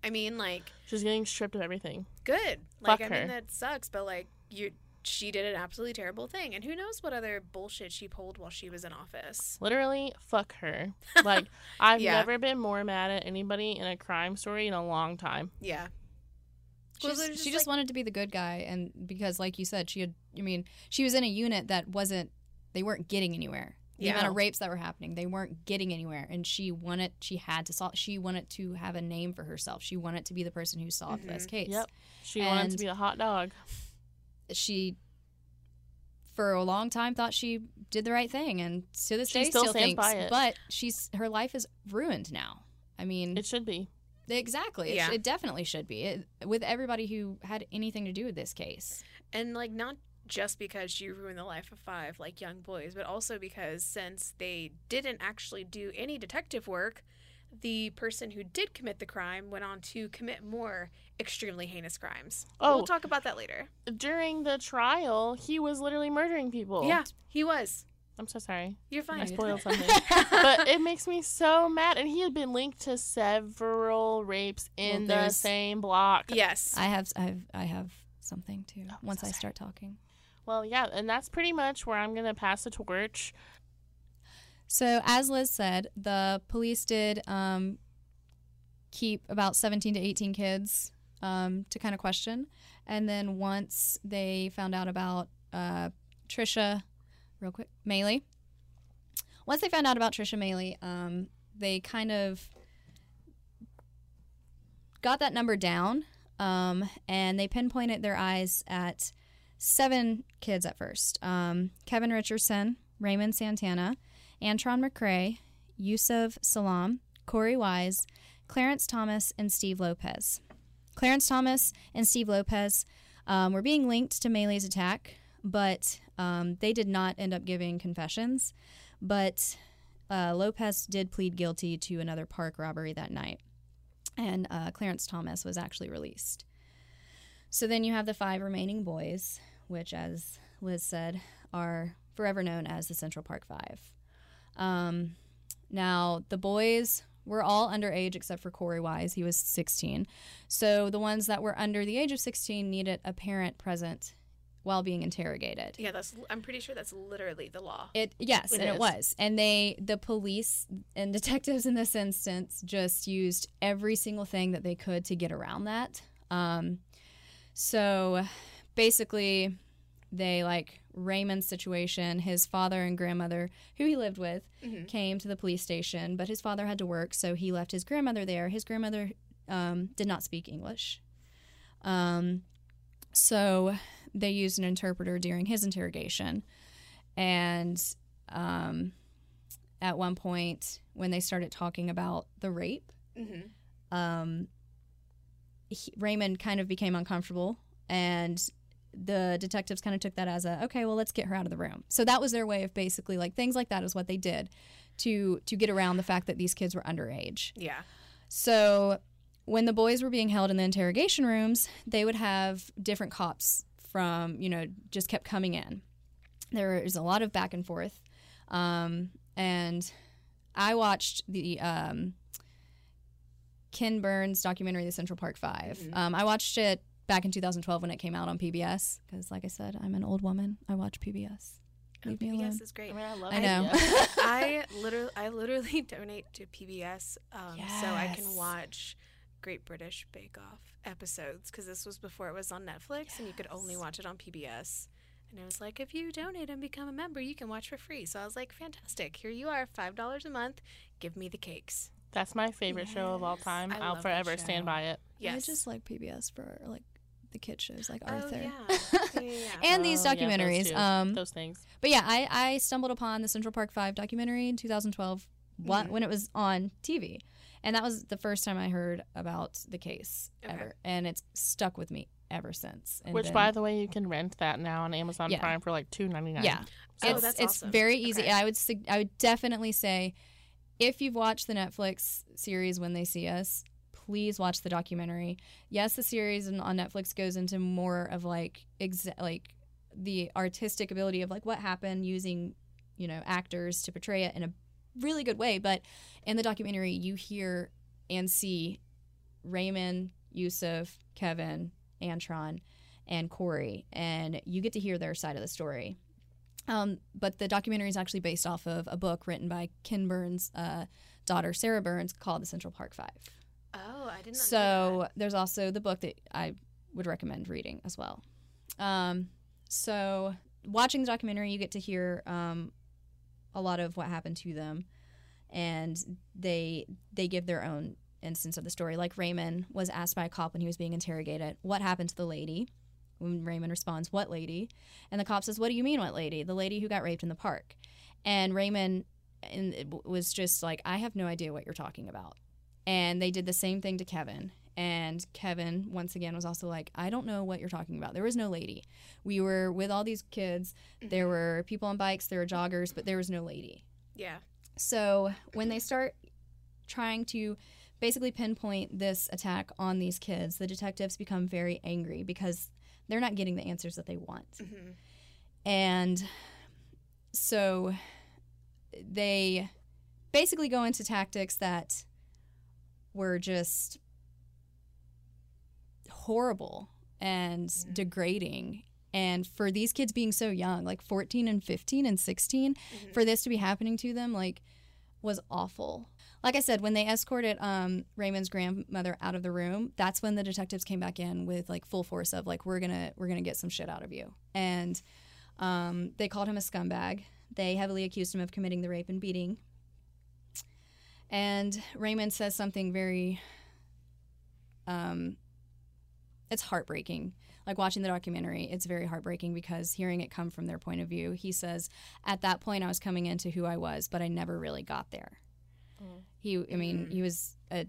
I mean, like, She's getting stripped of everything. good. Like, Fuck I her. mean, that sucks, but like, you, she did an absolutely terrible thing, and who knows what other bullshit she pulled while she was in office. Literally, fuck her. Like, I've Yeah. never been more mad at anybody in a crime story in a long time. Yeah. She Well, just, there's she just, just like- wanted to be the good guy, and because, like you said, she had. I mean, she was in a unit that wasn't. They weren't getting anywhere. The Yeah. amount of rapes that were happening, they weren't getting anywhere, and she wanted. She had to solve. She wanted to have a name for herself. She wanted to be the person who solved this Mhm. case. Yep. She wanted to be a hot dog. She, for a long time, thought she did the right thing, and to this She day still still, thinks. by it. But she's her life is ruined now. I mean, It should be. exactly. It, Yeah. it definitely should be it, with everybody who had anything to do with this case. and like not just because you ruined the life of five like young boys, but also because since they didn't actually do any detective work, the person who did commit the crime went on to commit more extremely heinous crimes. Oh. we'll talk about that later. During the trial, he was literally murdering people. Yeah, he was. I'm so sorry. You're fine. I spoiled something. but it makes me so mad. And he had been linked to several rapes in Well, the same block. yes. I have I have I have something too. Oh, once so I sorry. start talking. Well, yeah, and that's pretty much where I'm going to pass the torch. So as Liz said, the police did um, keep about 17 to 18 kids um, to kind of question, and then once they found out about uh, Trisha, real quick, Meili. Once they found out about Trisha Meili, um, they kind of got that number down, um, and they pinpointed their eyes at seven kids at first. Um, Kevin Richardson, Raymond Santana, Antron McCray, Yusef Salaam, Korey Wise, Clarence Thomas, and Steve Lopez. Clarence Thomas and Steve Lopez um, were being linked to Meili's attack, but um, they did not end up giving confessions. But uh, Lopez did plead guilty to another park robbery that night, and uh, Clarence Thomas was actually released. So then you have the five remaining boys, which, as Liz said, are forever known as the Central Park Five. Um, now, the boys were all underage except for Korey Wise. He was 16. So the ones that were under the age of 16 needed a parent present while being interrogated. yeah, that's. I'm pretty sure that's literally the law. It yes, It and is. it was. And they the police and detectives in this instance just used every single thing that they could to get around that. Um, so basically they like Raymond's situation, his father and grandmother, who he lived with, Mhm. came to the police station, but his father had to work, so he left his grandmother there. His grandmother um, did not speak English. Um, so they used an interpreter during his interrogation. And um, at one point, when they started talking about the rape, Mm-hmm. um, he, Raymond kind of became uncomfortable, and the detectives kind of took that as a okay, well, let's get her out of the room. So that was their way of basically like things like that is what they did to to get around the fact that these kids were underage. Yeah. So when the boys were being held in the interrogation rooms, they would have different cops from, you know, just kept coming in. There was a lot of back and forth. Um, and I watched the um, Ken Burns documentary, The Central Park 5 Mhm. Um, I watched it back in 2012 when it came out on PBS because, like I said, I'm an old woman. I watch PBS. Leave me alone. PBS is great. I mean, I love I it. know. I literally, I literally donate to PBS um, so I can watch Great British Bake Off episodes because this was before it was on Netflix and you could only watch it on PBS. And it was like, if you donate and become a member, you can watch for free. So I was like, fantastic. Here you are, five dollars a month. Give me the cakes. That's my favorite show of all time. I I'll forever stand by it. Yes. I just like PBS for like the kid shows like Oh, Arthur. yeah. Yeah, yeah, yeah. and these Oh, yeah, those documentaries. two. um, those things. but yeah, I, I stumbled upon the Central Park Five documentary in 2012 wha- Mhm. when it was on TV, and that was the first time I heard about the case Okay. ever, and it's stuck with me ever since. And Which, then- by the way, you can rent that now on Amazon Yeah. Prime for like two ninety nine. yeah, Oh, it's that's it's awesome. very easy. Okay. I would I would definitely say if you've watched the Netflix series When They See Us, please watch the documentary. Yes, the series on Netflix goes into more of like exa- like the artistic ability of like what happened using you know actors to portray it in a really good way. But in the documentary, you hear and see Raymond, Yusef, Kevin, Antron, and Korey, and you get to hear their side of the story. Um, but the documentary is actually based off of a book written by Ken Burns' uh, daughter, Sarah Burns, called The Central Park Five. Didn't. So there's also the book that I would recommend reading as well. Um, so watching the documentary, you get to hear um, a lot of what happened to them, and they they give their own instance of the story. Like Raymond was asked by a cop when he was being interrogated, "What happened to the lady?" When Raymond responds, "What lady?" and the cop says, "What do you mean, what lady? The lady who got raped in the park." And Raymond and was just like, "I have no idea what you're talking about." And they did the same thing to Kevin. And Kevin, once again, was also like, I don't know what you're talking about. There was no lady. We were with all these kids. There were people on bikes, there were joggers, but there was no lady. Yeah. So when they start trying to basically pinpoint this attack on these kids, the detectives become very angry because they're not getting the answers that they want. hmm And so they basically go into tactics that were just horrible and Yeah. degrading. And for these kids being so young, like 14 and 15 and 16, Mhm. for this to be happening to them, like, was awful. Like I said, when they escorted um, Raymond's grandmother out of the room, that's when the detectives came back in with like full force of like, we're gonna we're gonna get some shit out of you. And um, they called him a scumbag. They heavily accused him of committing the rape and beating. And Raymond says something very, um, it's heartbreaking. Like watching the documentary, it's very heartbreaking because hearing it come from their point of view, he says, At that point, I was coming into who I was, but I never really got there. Mm. He, I mean, Mhm. he was a,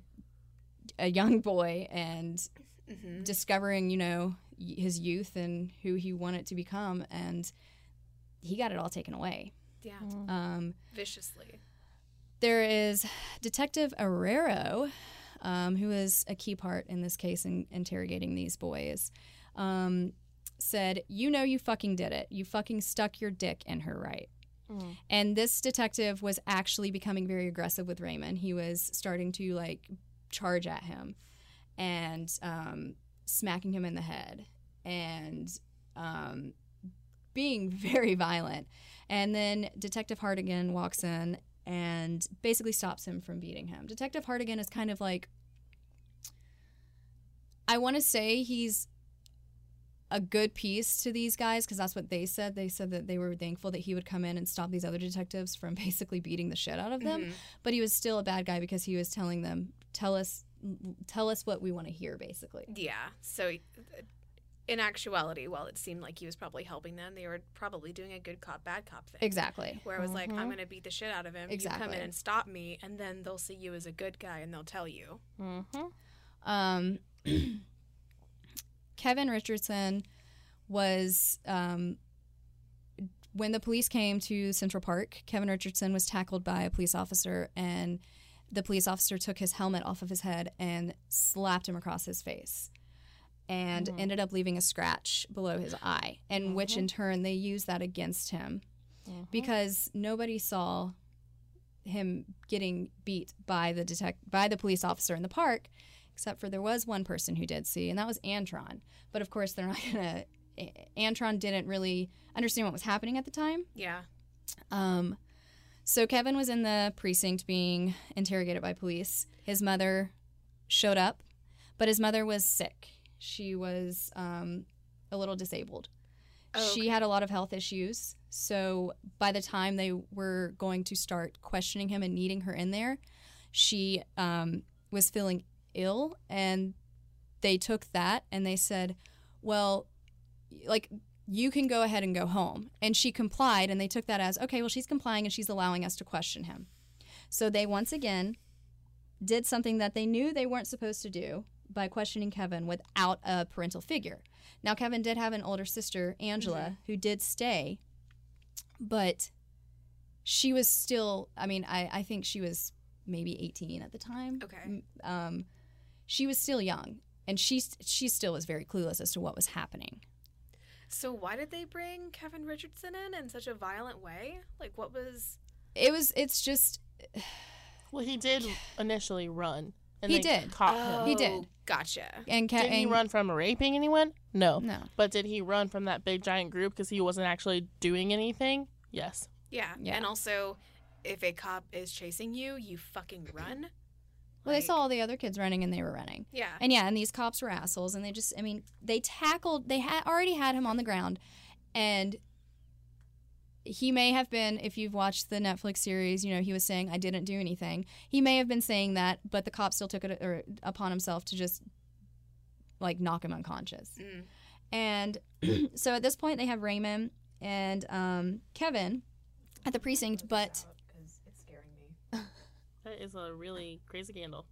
a young boy and hmm discovering, you know, his youth and who he wanted to become, and he got it all taken away. Yeah. Mm. Um, Viciously. There is Detective Herrero, um, who is a key part in this case in interrogating these boys. Um, said, "You know, you fucking did it. You fucking stuck your dick in her right." Mm. And this detective was actually becoming very aggressive with Raymond. He was starting to like charge at him and um, smacking him in the head and um, being very violent. And then Detective Hartigan walks in and basically stops him from beating him. Detective Hartigan is kind of like, I want to say he's a good piece to these guys because that's what they said. They said that they were thankful that he would come in and stop these other detectives from basically beating the shit out of them. Mhm. But he was still a bad guy because he was telling them, "Tell us, tell us what we want to hear." Basically, Yeah. So, in actuality, while it seemed like he was probably helping them, they were probably doing a good cop, bad cop thing. exactly. Where it was like, Mhm. I'm going to beat the shit out of him. You come in and stop me, and then they'll see you as a good guy and they'll tell you. Mhm. Um, Kevin Richardson was um, when the police came to Central Park. Kevin Richardson was tackled by a police officer, and the police officer took his helmet off of his head and slapped him across his face, and Mhm. ended up leaving a scratch below his eye, and which in turn they used that against him Mhm. because nobody saw him getting beat by the detect by the police officer in the park except for there was one person who did see and that was Antron but of course they're not gonna Antron didn't really understand what was happening at the time Yeah. um, so Kevin was in the precinct being interrogated by police his mother showed up but his mother was sick she was um, a little disabled Oh, she had a lot of health issues. So by the time they were going to start questioning him and needing her in there, she um, was feeling ill. And they took that and they said, well, like, you can go ahead and go home. And she complied. And they took that as, okay, well, she's complying and she's allowing us to question him. So they once again did something that they knew they weren't supposed to do, by questioning Kevin without a parental figure. Now, Kevin did have an older sister, Angela, who did stay, but she was still, I mean, I, I think she was maybe 18 at the time. Okay. Um, she was still young, and she, she still was very clueless as to what was happening. So why did they bring Kevin Richardson in in such a violent way? Like, what was? It was, it's just, Well, he did initially run. And He they did. Caught him. He did. Oh, gotcha. and, Ke- Did he and- run from raping anyone? No. No. But did he run from that big giant group because he wasn't actually doing anything? Yes. Yeah. Yeah. And also, if a cop is chasing you, you fucking run. Well, they Like- saw all the other kids running and they were running. Yeah. And yeah, and these cops were assholes and they just I mean, they tackled they had already had him on the ground and he may have been if you've watched the Netflix series, you know, he was saying I didn't do anything. He may have been saying that, but the cop still took it or, upon himself to just like knock him unconscious. Mm. And so at this point they have Raymond and um, Kevin at the precinct, but it's scaring me. That is a really crazy candle.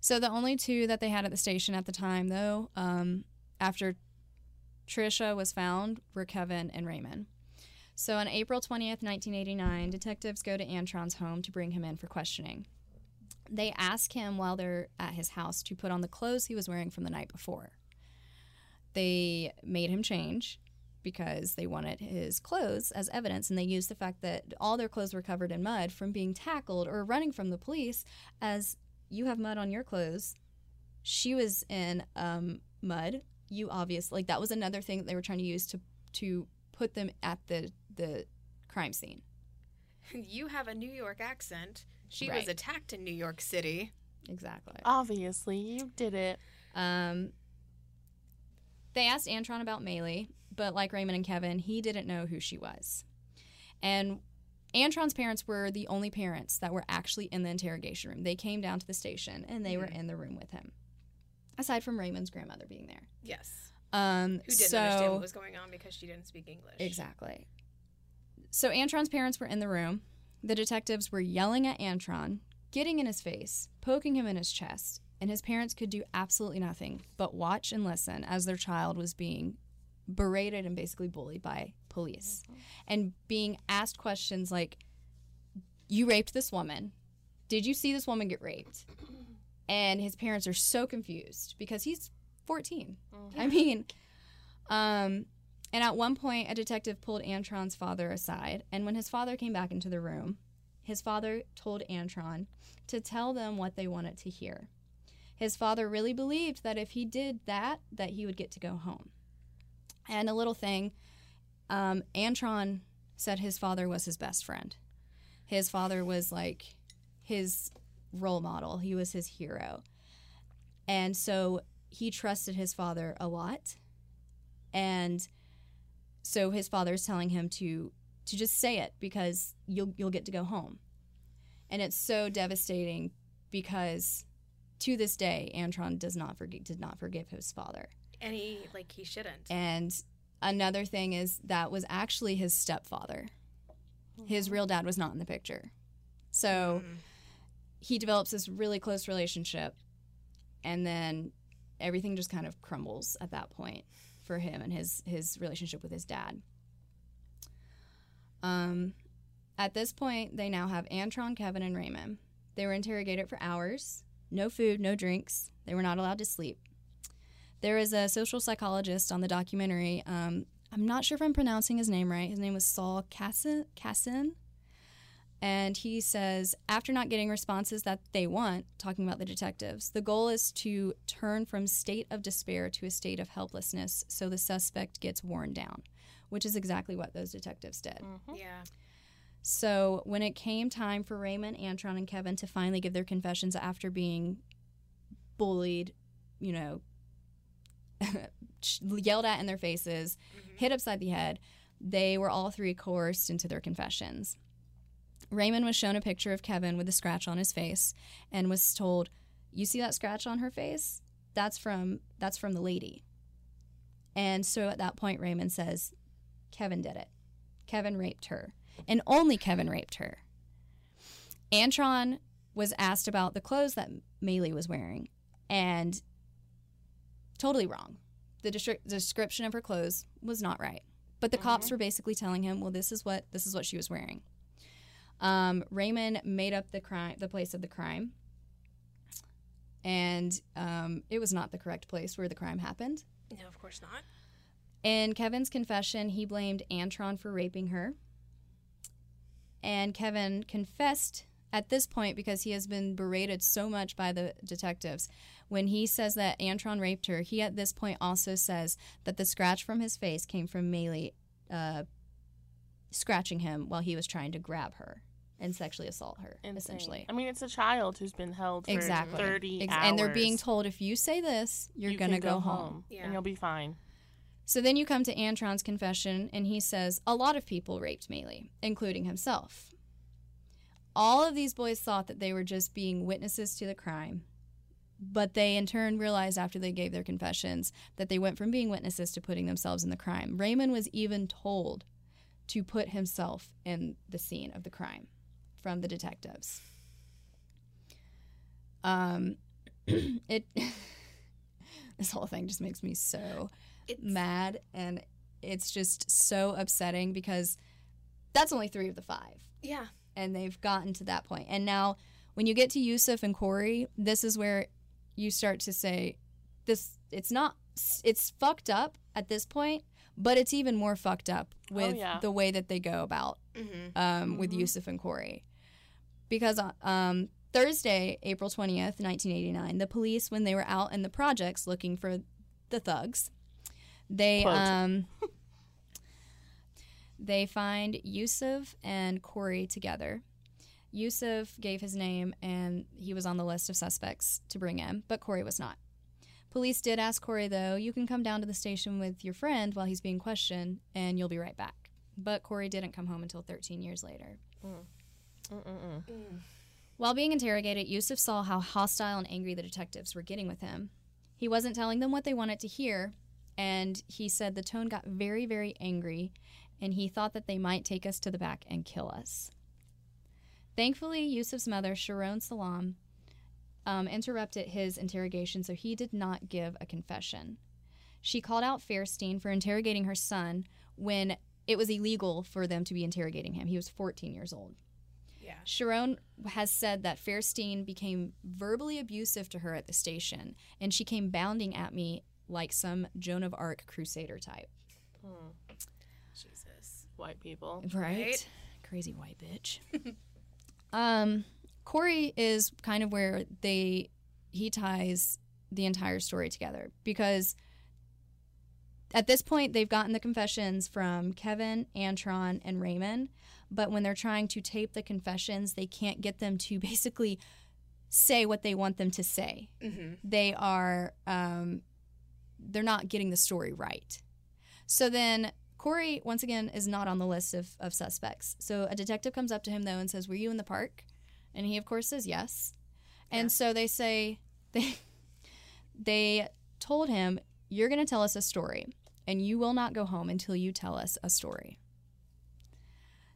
So the only two that they had at the station at the time, though, um, after Trisha was found, were Kevin and Raymond. So on April 20th, 1989, detectives go to Antron's home to bring him in for questioning. They ask him while they're at his house to put on the clothes he was wearing from the night before. They made him change because they wanted his clothes as evidence, and they used the fact that all their clothes were covered in mud from being tackled or running from the police as you have mud on your clothes. She was in um, mud. You obviously like that was another thing that they were trying to use to to put them at the the crime scene. You have a New York accent. She Right. was attacked in New York City. Exactly. Obviously, you did it. Um, they asked Antron about Meili, but like Raymond and Kevin, he didn't know who she was. And Antron's parents were the only parents that were actually in the interrogation room. They came down to the station and they were in the room with him, aside from Raymond's grandmother being there. Yes. Um, Who didn't so, understand what was going on because she didn't speak English. Exactly. So Antron's parents were in the room. The detectives were yelling at Antron, getting in his face, poking him in his chest, and his parents could do absolutely nothing but watch and listen as their child was being berated and basically bullied by police and being asked questions like you raped this woman. Did you see this woman get raped? And his parents are so confused because he's 14 i mean um and at one point, a detective pulled Antron's father aside, and when his father came back into the room, his father told Antron to tell them what they wanted to hear. His father really believed that if he did that, that he would get to go home. And a little thing, um, Antron said his father was his best friend. His father was like his role model. He was his hero. And so he trusted his father a lot. And so his father's telling him to to just say it because you'll you'll get to go home. And it's so devastating because to this day Antron does not forgive did not forgive his father. And he, like, he shouldn't. And another thing is that was actually his stepfather. His real dad was not in the picture. So Mm. he develops this really close relationship and then everything just kind of crumbles at that point for him and his his relationship with his dad. Um at this point they now have Antron, Kevin and Raymond. They were interrogated for hours. No food, no drinks. They were not allowed to sleep. There is a social psychologist on the documentary. Um, I'm not sure if I'm pronouncing his name right. His name was Saul Kassin. Kassin. And he says, after not getting responses that they want, talking about the detectives, the goal is to turn from state of despair to a state of helplessness so the suspect gets worn down, which is exactly what those detectives did. Mm-hmm. Yeah. So when it came time for Raymond, Antron, and Kevin to finally give their confessions after being bullied, you know, yelled at in their faces, mm-hmm. hit upside the head, they were all three coerced into their confessions. Raymond was shown a picture of Kevin with a scratch on his face and was told, "You see that scratch on her face? That's from that's from the lady." And so at that point Raymond says, "Kevin did it. Kevin raped her." and only Kevin raped her. Antron was asked about the clothes that Meili was wearing, and totally wrong. The description of her clothes was not right. But the cops mm-hmm. were basically telling him, "Well, this is what this is what she was wearing." Um, Raymond made up the crime, the place of the crime, and um, it was not the correct place where the crime happened. No, of course not. In Kevin's confession, he blamed Antron for raping her. And Kevin confessed at this point because he has been berated so much by the detectives. When he says that Antron raped her, he at this point also says that the scratch from his face came from Meili uh, scratching him while he was trying to grab her and sexually assault her, Insane. essentially. I mean, it's a child who's been held for Exactly. 30 Ex- hours. and they're being told if you say this, you're You going to can go, home. Yeah. and you'll be fine. So then you come to Antron's confession, and he says a lot of people raped Meili, including himself. All of these boys thought that they were just being witnesses to the crime, but they in turn realized after they gave their confessions that they went from being witnesses to putting themselves in the crime. Raymond was even told to put himself in the scene of the crime from the detectives. Um, it this whole thing just makes me so It's, mad and it's just so upsetting because that's only three of the five yeah. and they've gotten to that point. and now when you get to yusef and korey this is where you start to say this it's not it's fucked up at this point but it's even more fucked up with yeah. the way that they go about Mm-hmm. um, with Mhm. Yusef and Korey. Because uh, um, Thursday, April 20th, 1989, the police, when they were out in the projects looking for the thugs, they um, they find Yusef and Korey together. Yusef gave his name and he was on the list of suspects to bring in, but Korey was not. Police did ask Korey, though, you can come down to the station with your friend while he's being questioned and you'll be right back. But Korey didn't come home until 13 years later. Mm-mm-mm. While being interrogated, Yusef saw how hostile and angry the detectives were getting with him. He wasn't telling them what they wanted to hear, and he said the tone got very, very angry, and he thought that they might take us to the back and kill us. Thankfully, Yusef's mother, Sharon Salaam, um, interrupted his interrogation, so he did not give a confession. She called out Fairstein for interrogating her son when it was illegal for them to be interrogating him. He was 14 years old. Yeah. Sharon has said that Fairstein became verbally abusive to her at the station, and she came bounding at me like some Joan of Arc crusader type. Mm. Jesus. White people. Right? Crazy white bitch. um, Korey is kind of where they he ties the entire story together because at this point they've gotten the confessions from Kevin, Antron, and Raymond, but when they're trying to tape the confessions, they can't get them to basically say what they want them to say. Mm-hmm. They are um, they're not getting the story right. So then Korey once again is not on the list of, of suspects. So a detective comes up to him though and says, "Were you in the park?" And he of course says yes. And Yeah. so they say they they told him, "You're going to tell us a story, and you will not go home until you tell us a story."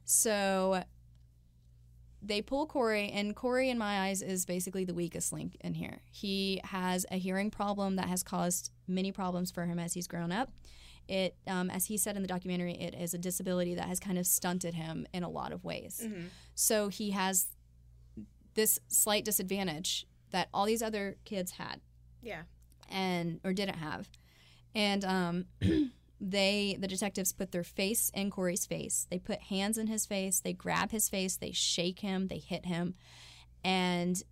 So they pull Korey, and Korey, in my eyes, is basically the weakest link in here. He has a hearing problem that has caused many problems for him as he's grown up. It, um, as he said in the documentary, it is a disability that has kind of stunted him in a lot of ways. Mm-hmm. So he has this slight disadvantage that all these other kids had Yeah. and or didn't have and um, they the detectives put their face in korey's face. They put hands in his face. They grab his face. They shake him. They hit him. And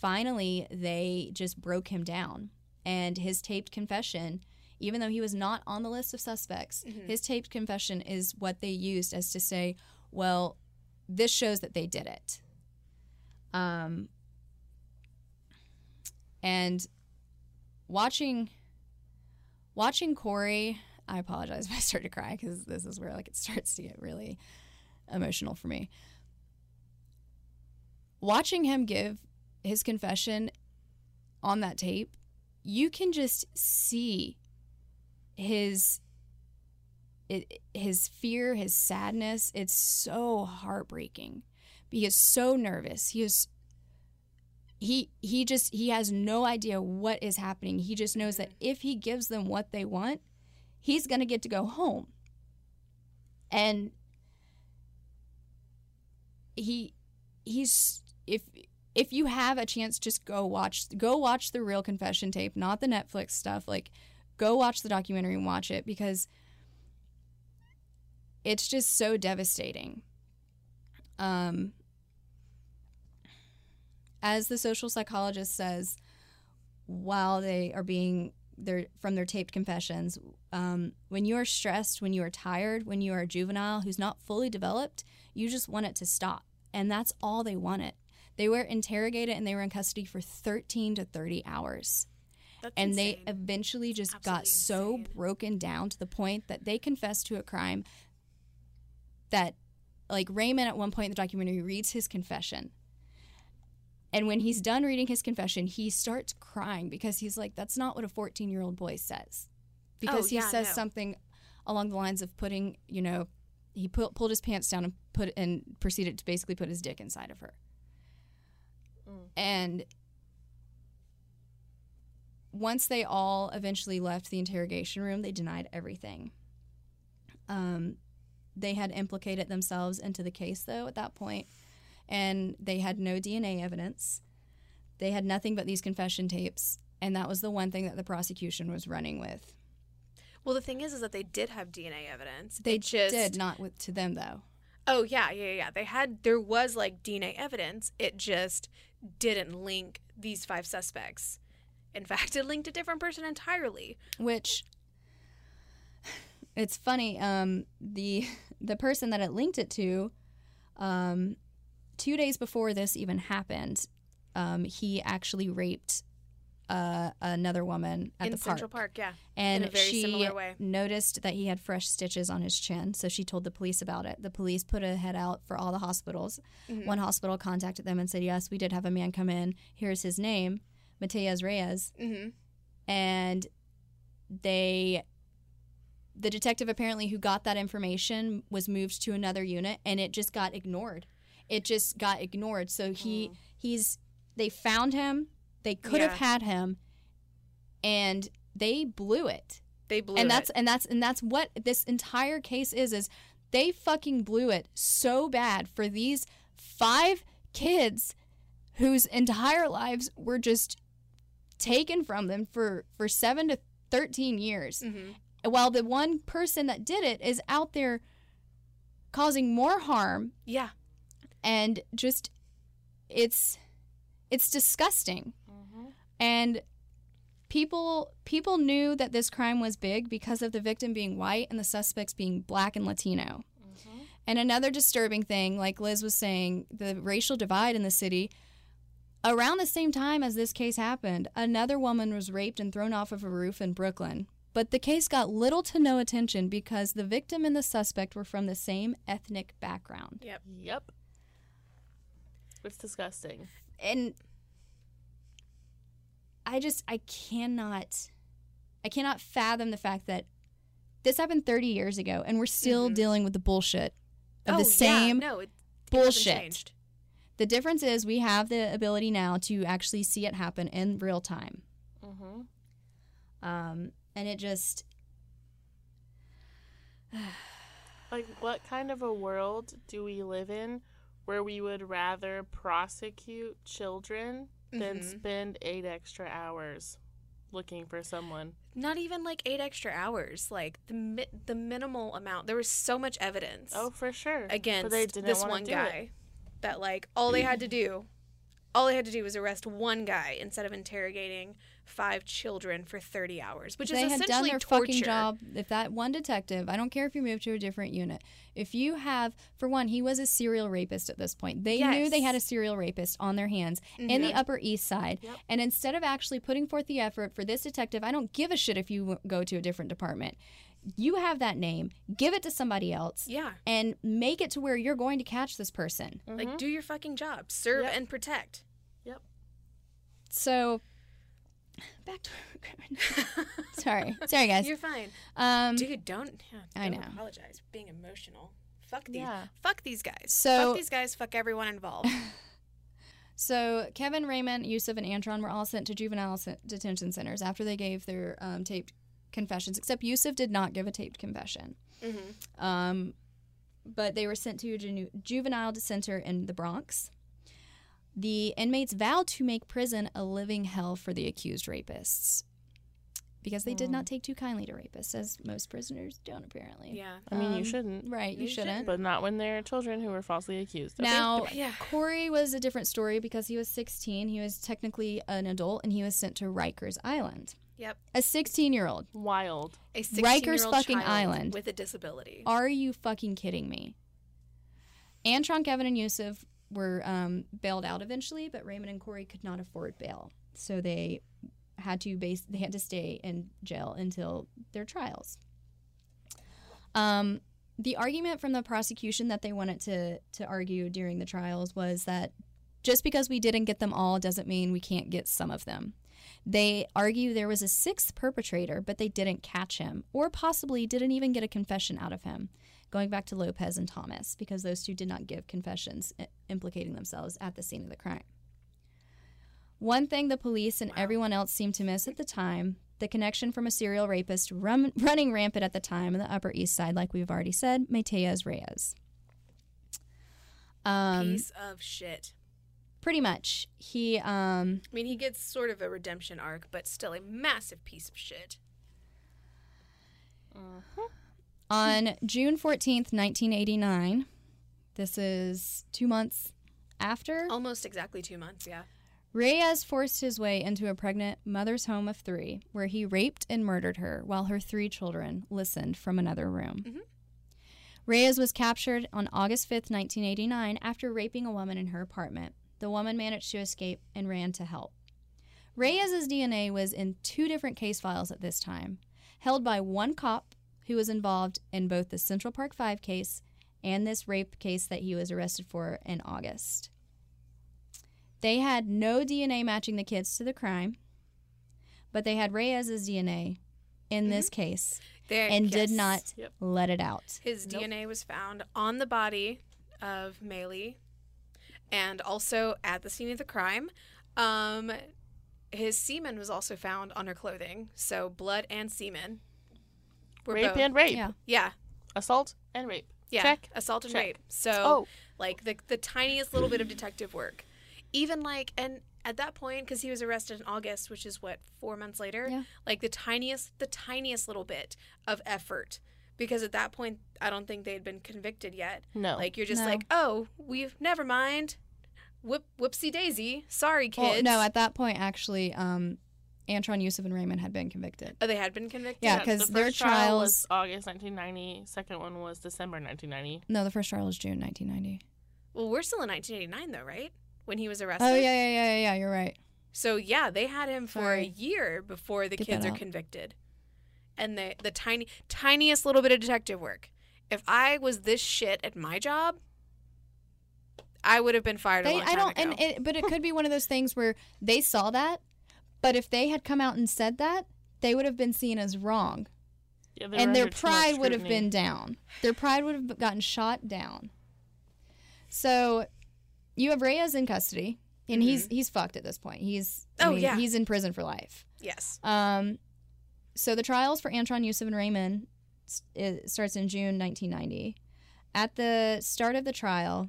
finally they just broke him down. And his taped confession even though he was not on the list of suspects Mhm. his taped confession is what they used as to say well this shows that they did it. Um and watching watching Korey, I apologize if I start to cry because this is where like it starts to get really emotional for me. Watching him give his confession on that tape, you can just see his his fear, his sadness. It's so heartbreaking. He is so nervous. He is he he just he has no idea what is happening. He just knows that if he gives them what they want, he's going to get to go home. And he he's if if you have a chance just go watch go watch the real confession tape, not the Netflix stuff. Like go watch the documentary and watch it because it's just so devastating. Um as the social psychologist says, while they are being their from their taped confessions, um, when you are stressed, when you are tired, when you are a juvenile who's not fully developed, you just want it to stop, and that's all they wanted. They were interrogated and they were in custody for 13 to 30 hours. That's And insane. they eventually just got so insane. broken down to the point that they confessed to a crime that, like, Raymond at one point in the documentary reads his confession. And when he's done reading his confession, he starts crying because he's like, that's not what a 14 year old boy says. Because Oh, he yeah, says no. something along the lines of putting, you know, he pu- pulled his pants down and put and proceeded to basically put his dick inside of her. And once they all eventually left the interrogation room, they denied everything. Um, they had implicated themselves into the case, though, at that point, and they had no DNA evidence. They had nothing but these confession tapes, and that was the one thing that the prosecution was running with. Well, the thing is, is that they did have DNA evidence. They It just did not with to them though. Oh yeah, yeah, yeah. They had there was like DNA evidence. It just didn't link these five suspects. In fact, it linked a different person entirely. which it's funny um the the person that it linked it to um 2 days before this even happened um he actually raped uh, another woman at in the park, In Central Park, yeah. and in a very she similar way. noticed that he had fresh stitches on his chin so she told the police about it the police put a head out for all the hospitals Mm-hmm. one hospital contacted them and said yes we did have a man come in here's his name Matias Reyes Mm-hmm. and they the detective apparently who got that information was moved to another unit and it just got ignored it just got ignored so he he's they found him they could have had him and they blew it They blew and that's it. and that's and that's what this entire case is is they fucking blew it so bad for these five kids whose entire lives were just taken from them for for 7 to 13 years Mhm. while the one person that did it is out there causing more harm Yeah. And just it's it's disgusting. Mm-hmm. And people people knew that this crime was big because of the victim being white and the suspects being black and latino. Mm-hmm. And another disturbing thing like liz was saying the racial divide in the city around the same time as this case happened another woman was raped and thrown off of a roof in brooklyn. But the case got little to no attention because the victim and the suspect were from the same ethnic background. Yep. Yep. It's disgusting. and I just I cannot I cannot fathom the fact that this happened 30 years ago and we're still Mhm. dealing with the bullshit of oh, the same Yeah. No, it, it bullshit. changed. The difference is we have the ability now to actually see it happen in real time. Mm-hmm. Um, and it just Like, what kind of a world do we live in where we would rather prosecute children than Mhm. spend eight extra hours looking for someone? Not even like eight extra hours. Like the mi- the minimal amount. There was so much evidence. Oh, for sure. against but they didn't this one do guy It. that like all they had to do all they had to do was arrest one guy instead of interrogating five children for 30 hours which they is had essentially done their torture fucking job. If that one detective, I don't care if you move to a different unit. If you have, for one, he was a serial rapist at this point. They knew they had a serial rapist on their hands in the Mhm. Upper East Side. Yep. And instead of actually putting forth the effort for this detective, I don't give a shit if you go to a different department. You have that name, give it to somebody else, yeah and make it to where you're going to catch this person. like Mhm. do your fucking job serve Yep. and protect Yep. So, back to sorry, sorry guys. you're fine Um, dude don't yeah, I don't know. apologize for being emotional fuck these Yeah. fuck these guys So- fuck these guys fuck everyone involved So Kevin, Raymond, Yusef, and Antron were all sent to juvenile detention centers after they gave their um, taped confessions. Except Yusef did not give a taped confession. Mm-hmm. Um, but they were sent to a ju- juvenile center in the Bronx. The inmates vowed to make prison a living hell for the accused rapists because they did not take too kindly to rapists, as most prisoners don't, apparently. Yeah. I mean, you Um, shouldn't, Right, you, You shouldn't. shouldn't. but not when they're children who were falsely accused. Okay, Now. Yeah. Korey was a different story because he was 16. He was technically an adult and he was sent to Rikers Island. Yep. A 16 year old. wild. A Rikers 16-year-old fucking child island. with a disability. Are you fucking kidding me? Antron, Kevin, and Yusef were um, bailed out eventually, but Raymond and Korey could not afford bail, so they had to base they had to stay in jail until their trials. Um, the argument from the prosecution that they wanted to to argue during the trials was that just because we didn't get them all doesn't mean we can't get some of them. They argue there was a sixth perpetrator, but they didn't catch him, or possibly didn't even get a confession out of him. Going back to Lopez and Thomas, because those two did not give confessions implicating themselves at the scene of the crime. One thing the police and everyone else seemed to miss at the time the connection from a serial rapist running rampant at the time in the Upper East Side, like we've already said, Matias Reyes. Um, Piece of shit. pretty much. He um, I mean, he gets sort of a redemption arc, but still a massive piece of shit. On June 14th, 1989, this is two months after, Almost exactly two months, yeah. Reyes forced his way into a pregnant mother's home of three, where he raped and murdered her while her three children listened from another room. Mhm. Reyes was captured on August 5th, 1989, after raping a woman in her apartment. The woman managed to escape and ran to help. Reyes's DNA was in two different case files at this time, held by one cop who was involved in both the Central Park 5 case and this rape case that he was arrested for in August. They had no DNA matching the kids to the crime, but they had Reyes's DNA in this case There, and did not Yep. let it out. His Nope. DNA was found on the body of Meili and also at the scene of the crime. Um, his semen was also found on her clothing. So blood and semen. Were rape both- and rape, Yeah. Yeah. assault and rape. Yeah. Check. Assault and Check. rape. So Oh, like the the tiniest little bit of detective work. Even like and at that point because he was arrested in August, which is what four months later. Yeah. Like the tiniest the tiniest little bit of effort because at that point I don't think they had been convicted yet. no. Like you're just No. like, oh, we've never mind. Whoop whoopsie daisy. Sorry, kids. Well, no, at that point, actually, um, Antron, Yusef, and Raymond had been convicted. oh, they had been convicted. Yeah, the 'cause their trial was August 1990. Second one was December 1990. No, the first trial was June 1990. Well, we're still in 1989 though, right? When he was arrested. Oh, yeah, yeah, yeah, yeah, yeah, you're right. So yeah, they had him for a year before the Get kids are out. convicted. And the the tiny tiniest little bit of detective work. If I was this shit at my job, I would have been fired a They, I don't, ago. and it, but it could be one of those things where they saw that, but if they had come out and said that, they would have been seen as wrong, Yeah, and their under too much pride would have been down. Their pride would have gotten shot down. So, you have Reyes in custody, and he's he's fucked at this point. He's I Mm-hmm. Oh, mean, yeah. he's in prison for life. yes. Um, so the trials for Antron, Yusef, and Raymond starts in June 1990. At the start of the trial,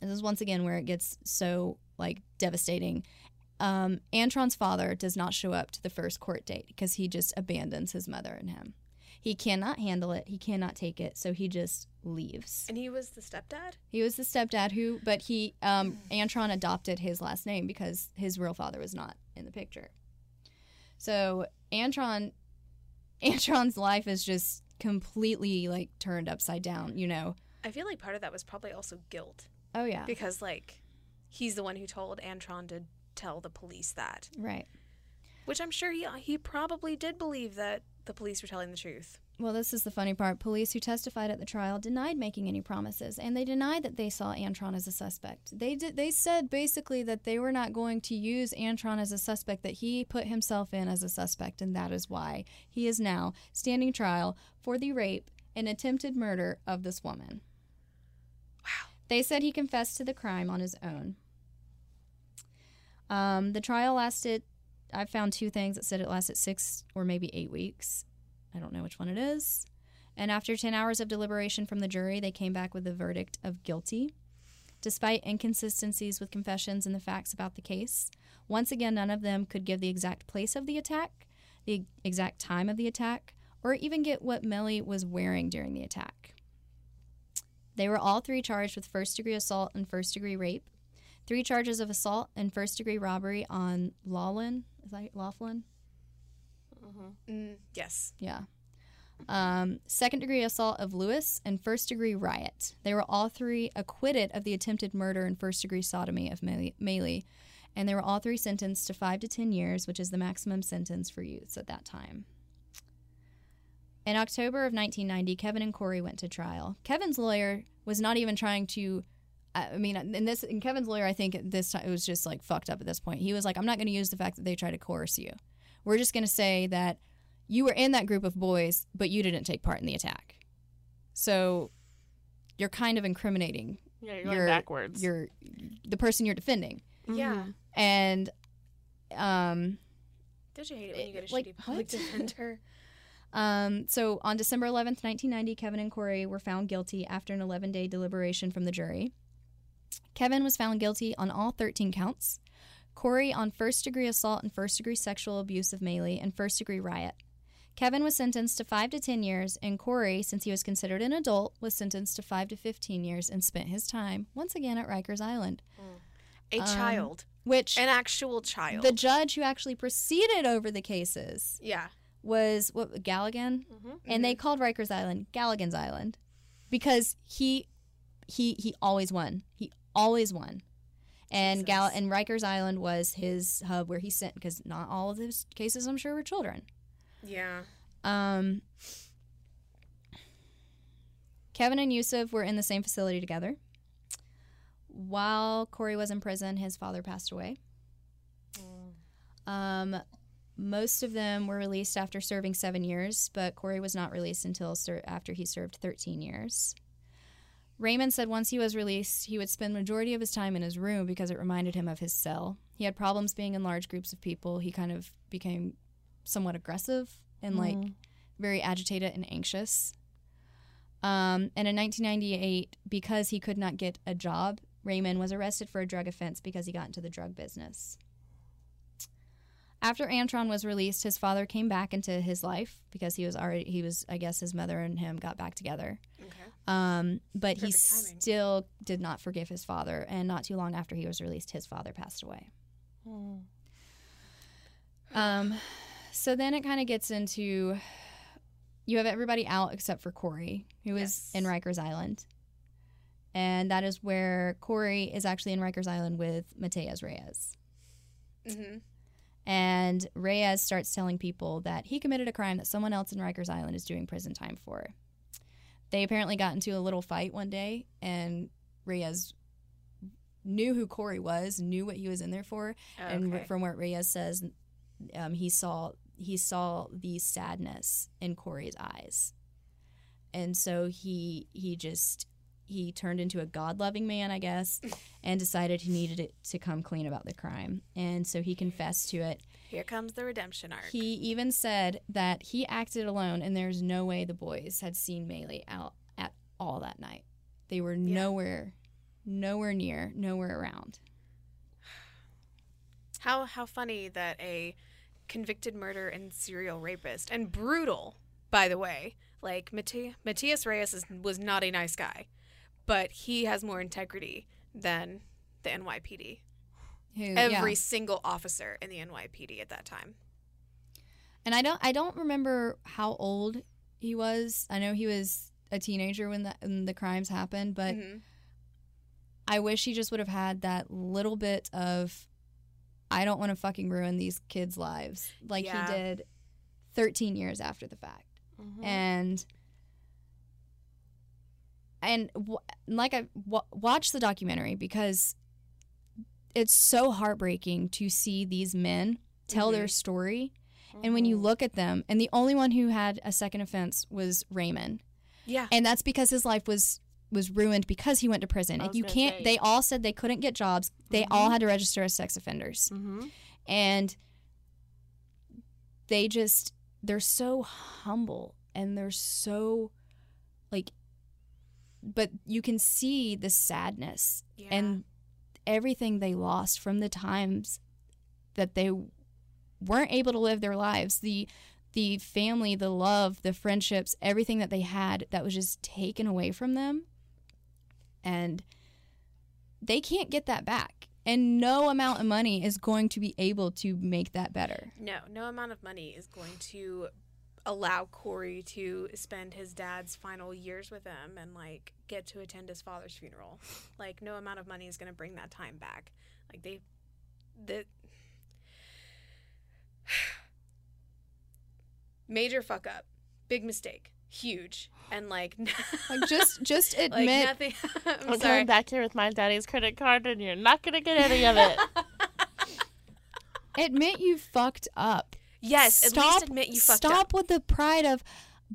this is once again where it gets so like devastating. Um, Antron's father does not show up to the first court date because he just abandons his mother and him. He cannot handle it. He cannot take it, so he just leaves. And he was the stepdad? He was the stepdad who, but he, um, Antron adopted his last name because his real father was not in the picture. So Antron, Antron's life is just completely like turned upside down. You know? I feel like part of that was probably also guilt. Oh yeah, Because like he's the one who told Antron to tell the police that. right. Which I'm sure he he probably did believe that the police were telling the truth. Well, this is the funny part. Police who testified at the trial denied making any promises, and they denied that they saw Antron as a suspect. They did. They said basically that they were not going to use Antron as a suspect; that he put himself in as a suspect, and that is why he is now standing trial for the rape and attempted murder of this woman. Wow. They said he confessed to the crime on his own. Um, the trial lasted. I found two things that said it lasted six or maybe eight weeks. I don't know which one it is. And after 10 hours of deliberation from the jury, they came back with a verdict of guilty. Despite inconsistencies with confessions and the facts about the case, once again, none of them could give the exact place of the attack, the exact time of the attack, or even get what Meili was wearing during the attack. They were all three charged with first degree assault and first degree rape, three charges of assault and first degree robbery on Loughlin. Is that Loughlin? Mm, yes. Yeah. Um, second degree assault of Lewis and first degree riot. They were all three acquitted of the attempted murder and first degree sodomy of Meili, and they were all three sentenced to five to ten years, which is the maximum sentence for youths at that time. In October of 1990, Kevin and Korey went to trial. Kevin's lawyer was not even trying to. I mean, in this, in Kevin's lawyer, I think this time it was just like fucked up at this point. He was like, "I'm not going to use the fact that they try to coerce you. We're just going to say that you were in that group of boys, but you didn't take part in the attack. So you're kind of incriminating Yeah, you're going your backwards. your the person you're defending. Yeah. And um Did you hate it when you get a Like, shitty public what? defender? um so on December 11th, 1990, Kevin and Korey were found guilty after an 11-day deliberation from the jury. Kevin was found guilty on all 13 counts. Korey on first degree assault and first degree sexual abuse of Meili and first degree riot. Kevin was sentenced to 5 to 10 years, and Korey, since he was considered an adult, was sentenced to 5 to 15 years and spent his time once again at Rikers Island. Mm. A Um, child. Which An actual child. the judge who actually proceeded over the cases yeah. was what Galligan, mm-hmm. and they mm-hmm. called Rikers Island Galligan's Island because he he he always won. He always won. And Gal and Rikers Island was his hub where he sent because not all of his cases I'm sure were children. Yeah. Um, Kevin and Yusef were in the same facility together. While Korey was in prison, his father passed away. Um, most of them were released after serving seven years, but Korey was not released until ser- after he served 13 years. Raymond said once he was released, he would spend majority of his time in his room because it reminded him of his cell. He had problems being in large groups of people. He kind of became somewhat aggressive and like very agitated and anxious. Um, and in 1998, because he could not get a job, Raymond was arrested for a drug offense because he got into the drug business. After Antron was released, his father came back into his life because he was already he was I guess his mother and him got back together. Okay. Um, but he timing. still did not forgive his father, and not too long after he was released, his father passed away. Um, so then it kind of gets into you have everybody out except for Korey, who is Yes. in Rikers Island. And that is where Korey is actually in Rikers Island with Matias Reyes. Mm-hmm. And Reyes starts telling people that he committed a crime that someone else in Rikers Island is doing prison time for. They apparently got into a little fight one day, and Reyes knew who Korey was, knew what he was in there for, and from what Reyes says, um, he saw he saw the sadness in Korey's eyes, and so he he just he turned into a God loving man, I guess, and decided he needed it to come clean about the crime, and so he confessed to it. Here comes the redemption arc. He even said that he acted alone, and there's no way the boys had seen Meili out at all that night. They were nowhere, nowhere near, nowhere around. How how funny that a convicted murder and serial rapist and brutal, by the way, like Mati- Matias Reyes is, was not a nice guy, but he has more integrity than the NYPD. Who, Every yeah. single officer in the NYPD at that time. And I don't I don't remember how old he was. I know he was a teenager when the when the crimes happened, but Mhm. I wish he just would have had that little bit of I don't want to fucking ruin these kids' lives like Yeah. he did 13 years after the fact. And and w- like I w- watched the documentary because it's so heartbreaking to see these men tell their story and when you look at them and the only one who had a second offense was Raymond Yeah. and that's because his life was was ruined because he went to prison. You can't. say. They all said they couldn't get jobs. They all had to register as sex offenders, Mm-hmm. and they just they're so humble and they're so like. But you can see the sadness Yeah. and everything they lost from the times that they weren't able to live their lives. The the family the love the friendships everything that they had that was just taken away from them. And they can't get that back. And no amount of money is going to be able to make that better. No, no amount of money is going to allow Korey to spend his dad's final years with him and like get to attend his father's funeral. Like no amount of money is going to bring that time back. Like they the major fuck up. Big mistake. Huge. And like like just just like admit nothing I'm, I'm going back here with my daddy's credit card, and you're not gonna get any of it. admit you fucked up Yes, at least admit you fucked stop up. with the pride of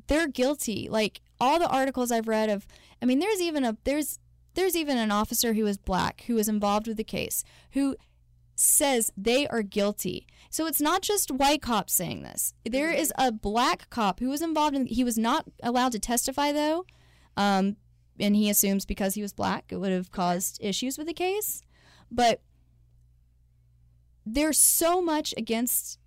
they're guilty. Like all the articles I've read of I mean there's even a there's there's even an officer who was black who was involved with the case who says they are guilty. So it's not just white cops saying this. There is a black cop who was involved in he was not allowed to testify though. Um and he assumes because he was black it would have caused issues with the case. But there's so much against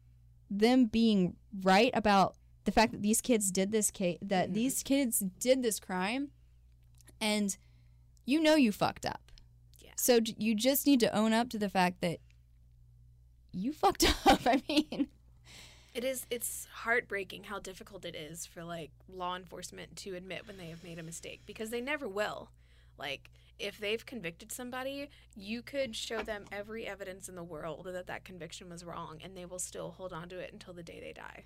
them being right about the fact that these kids did this case that Mhm. these kids did this crime and you know you fucked up Yeah. so j- you just need to own up to the fact that you fucked up i mean It is it's heartbreaking how difficult it is for like law enforcement to admit when they have made a mistake because they never will. Like if they've convicted somebody, you could show them every evidence in the world that that conviction was wrong and they will still hold on to it until the day they die.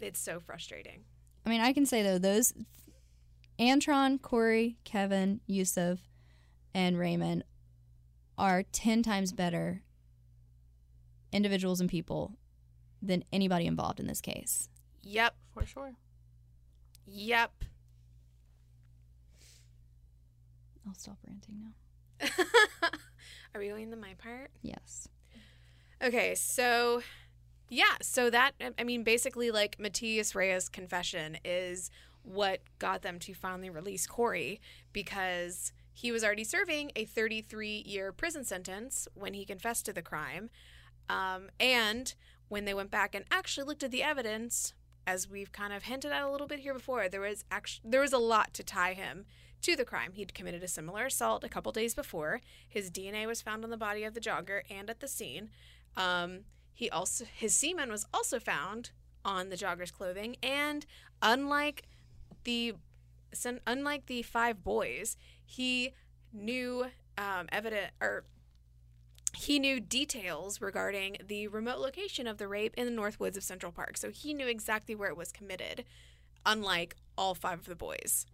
It's so frustrating. i mean i can say though those antron korey kevin yusef and raymond are 10 times better individuals and people than anybody involved in this case Yep. For sure. Yep. I'll stop ranting now Are we going to my part? yes Okay, so yeah, so that I mean basically like Matias Reyes' confession is what got them to finally release Korey because he was already serving a 33 year prison sentence when he confessed to the crime. Um, and when they went back and actually looked at the evidence, as we've kind of hinted at a little bit here before, there was actually there was a lot to tie him to the crime. He'd committed a similar assault a couple days before. His DNA was found on the body of the jogger and at the scene. Um, he also his semen was also found on the jogger's clothing, and unlike the unlike the five boys, he knew um, evident or he knew details regarding the remote location of the rape in the North Woods of Central Park. So he knew exactly where it was committed, unlike all five of the boys.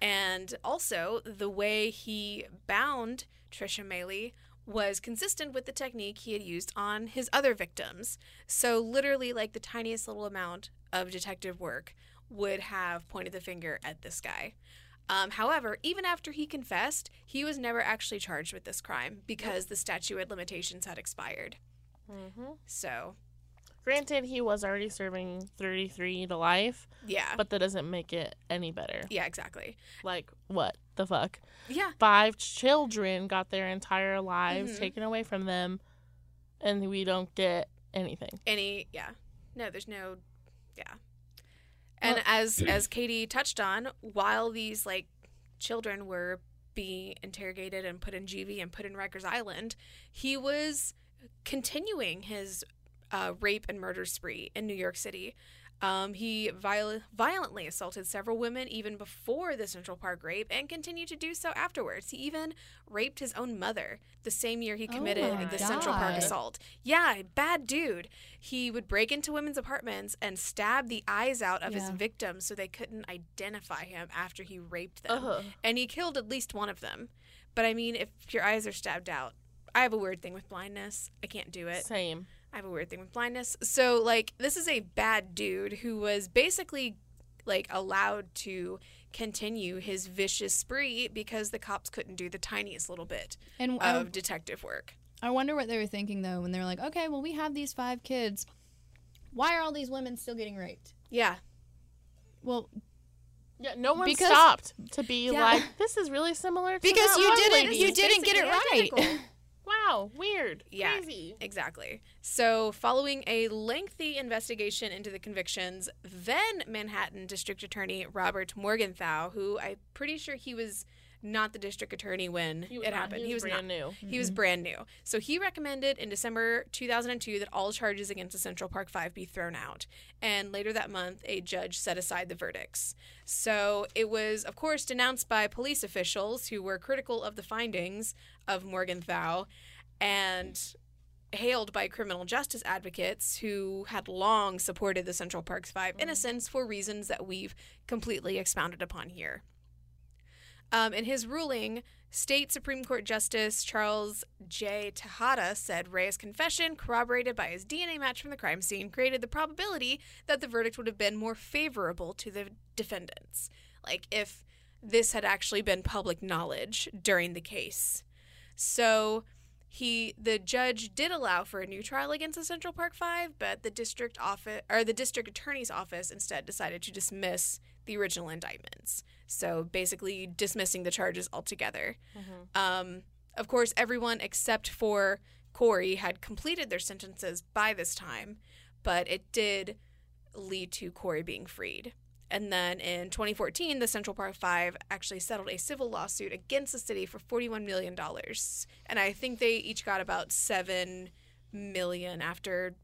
And also, the way he bound Trisha Meili was consistent with the technique he had used on his other victims. So, literally, like the tiniest little amount of detective work would have pointed the finger at this guy. Um, however, even after he confessed, he was never actually charged with this crime because the statute of limitations had expired. hmm So, Granted, he was already serving 33 to life, yeah. but that doesn't make it any better. yeah, exactly. Like, what the fuck? Yeah. Five children got their entire lives Mhm. taken away from them, and we don't get anything. any yeah no there's no yeah and Well- as as katie touched on while these like children were being interrogated and put in gv and put in rikers island he was continuing his uh, rape and murder spree in new york city um, he viol- violently assaulted several women even before the Central Park rape and continued to do so afterwards. He even raped his own mother the same year he Oh committed my the Central Park assault. Yeah, bad dude. He would break into women's apartments and stab the eyes out of his victims so they couldn't identify him after he raped them. Ugh. And he killed at least one of them. But I mean, if your eyes are stabbed out, I have a weird thing with blindness. I can't do it. Same. I have a weird thing with blindness. So, like, this is a bad dude who was basically, like, allowed to continue his vicious spree because the cops couldn't do the tiniest little bit And I, of detective work. I wonder what they were thinking though when they were like, okay, well we have these five kids. Why are all these women still getting raped? Yeah. Well, Yeah, no one Because- stopped to be Yeah. like, this is really similar to because that you one didn't lady." you didn't get it right. Wow, weird. Yeah. Crazy. Exactly. So, following a lengthy investigation into the convictions, then Manhattan District Attorney Robert Morgenthau, who I'm pretty sure he was not the district attorney when it not- happened. He was, brand not. new. He was mm-hmm. brand new. So he recommended in December 2002 that all charges against the Central Park Five be thrown out. And later that month, a judge set aside the verdicts. So it was, of course, denounced by police officials who were critical of the findings of Morgenthau and hailed by criminal justice advocates who had long supported the Central Parks Five innocents for reasons that we've completely expounded upon here. Um, in his ruling, State Supreme Court Justice Charles J. Tejada said Reyes' confession, corroborated by his DNA match from the crime scene, created the probability that the verdict would have been more favorable to the defendants. Like if this had actually been public knowledge during the case. So he the judge did allow for a new trial against the Central Park 5, but the district office or the district attorney's office instead decided to dismiss the original indictments. So basically dismissing the charges altogether. Um, of course, everyone except for Korey had completed their sentences by this time, but it did lead to Korey being freed. And then in 2014, the Central Park Five actually settled a civil lawsuit against the city for 41 million dollars, and I think they each got about 7 million after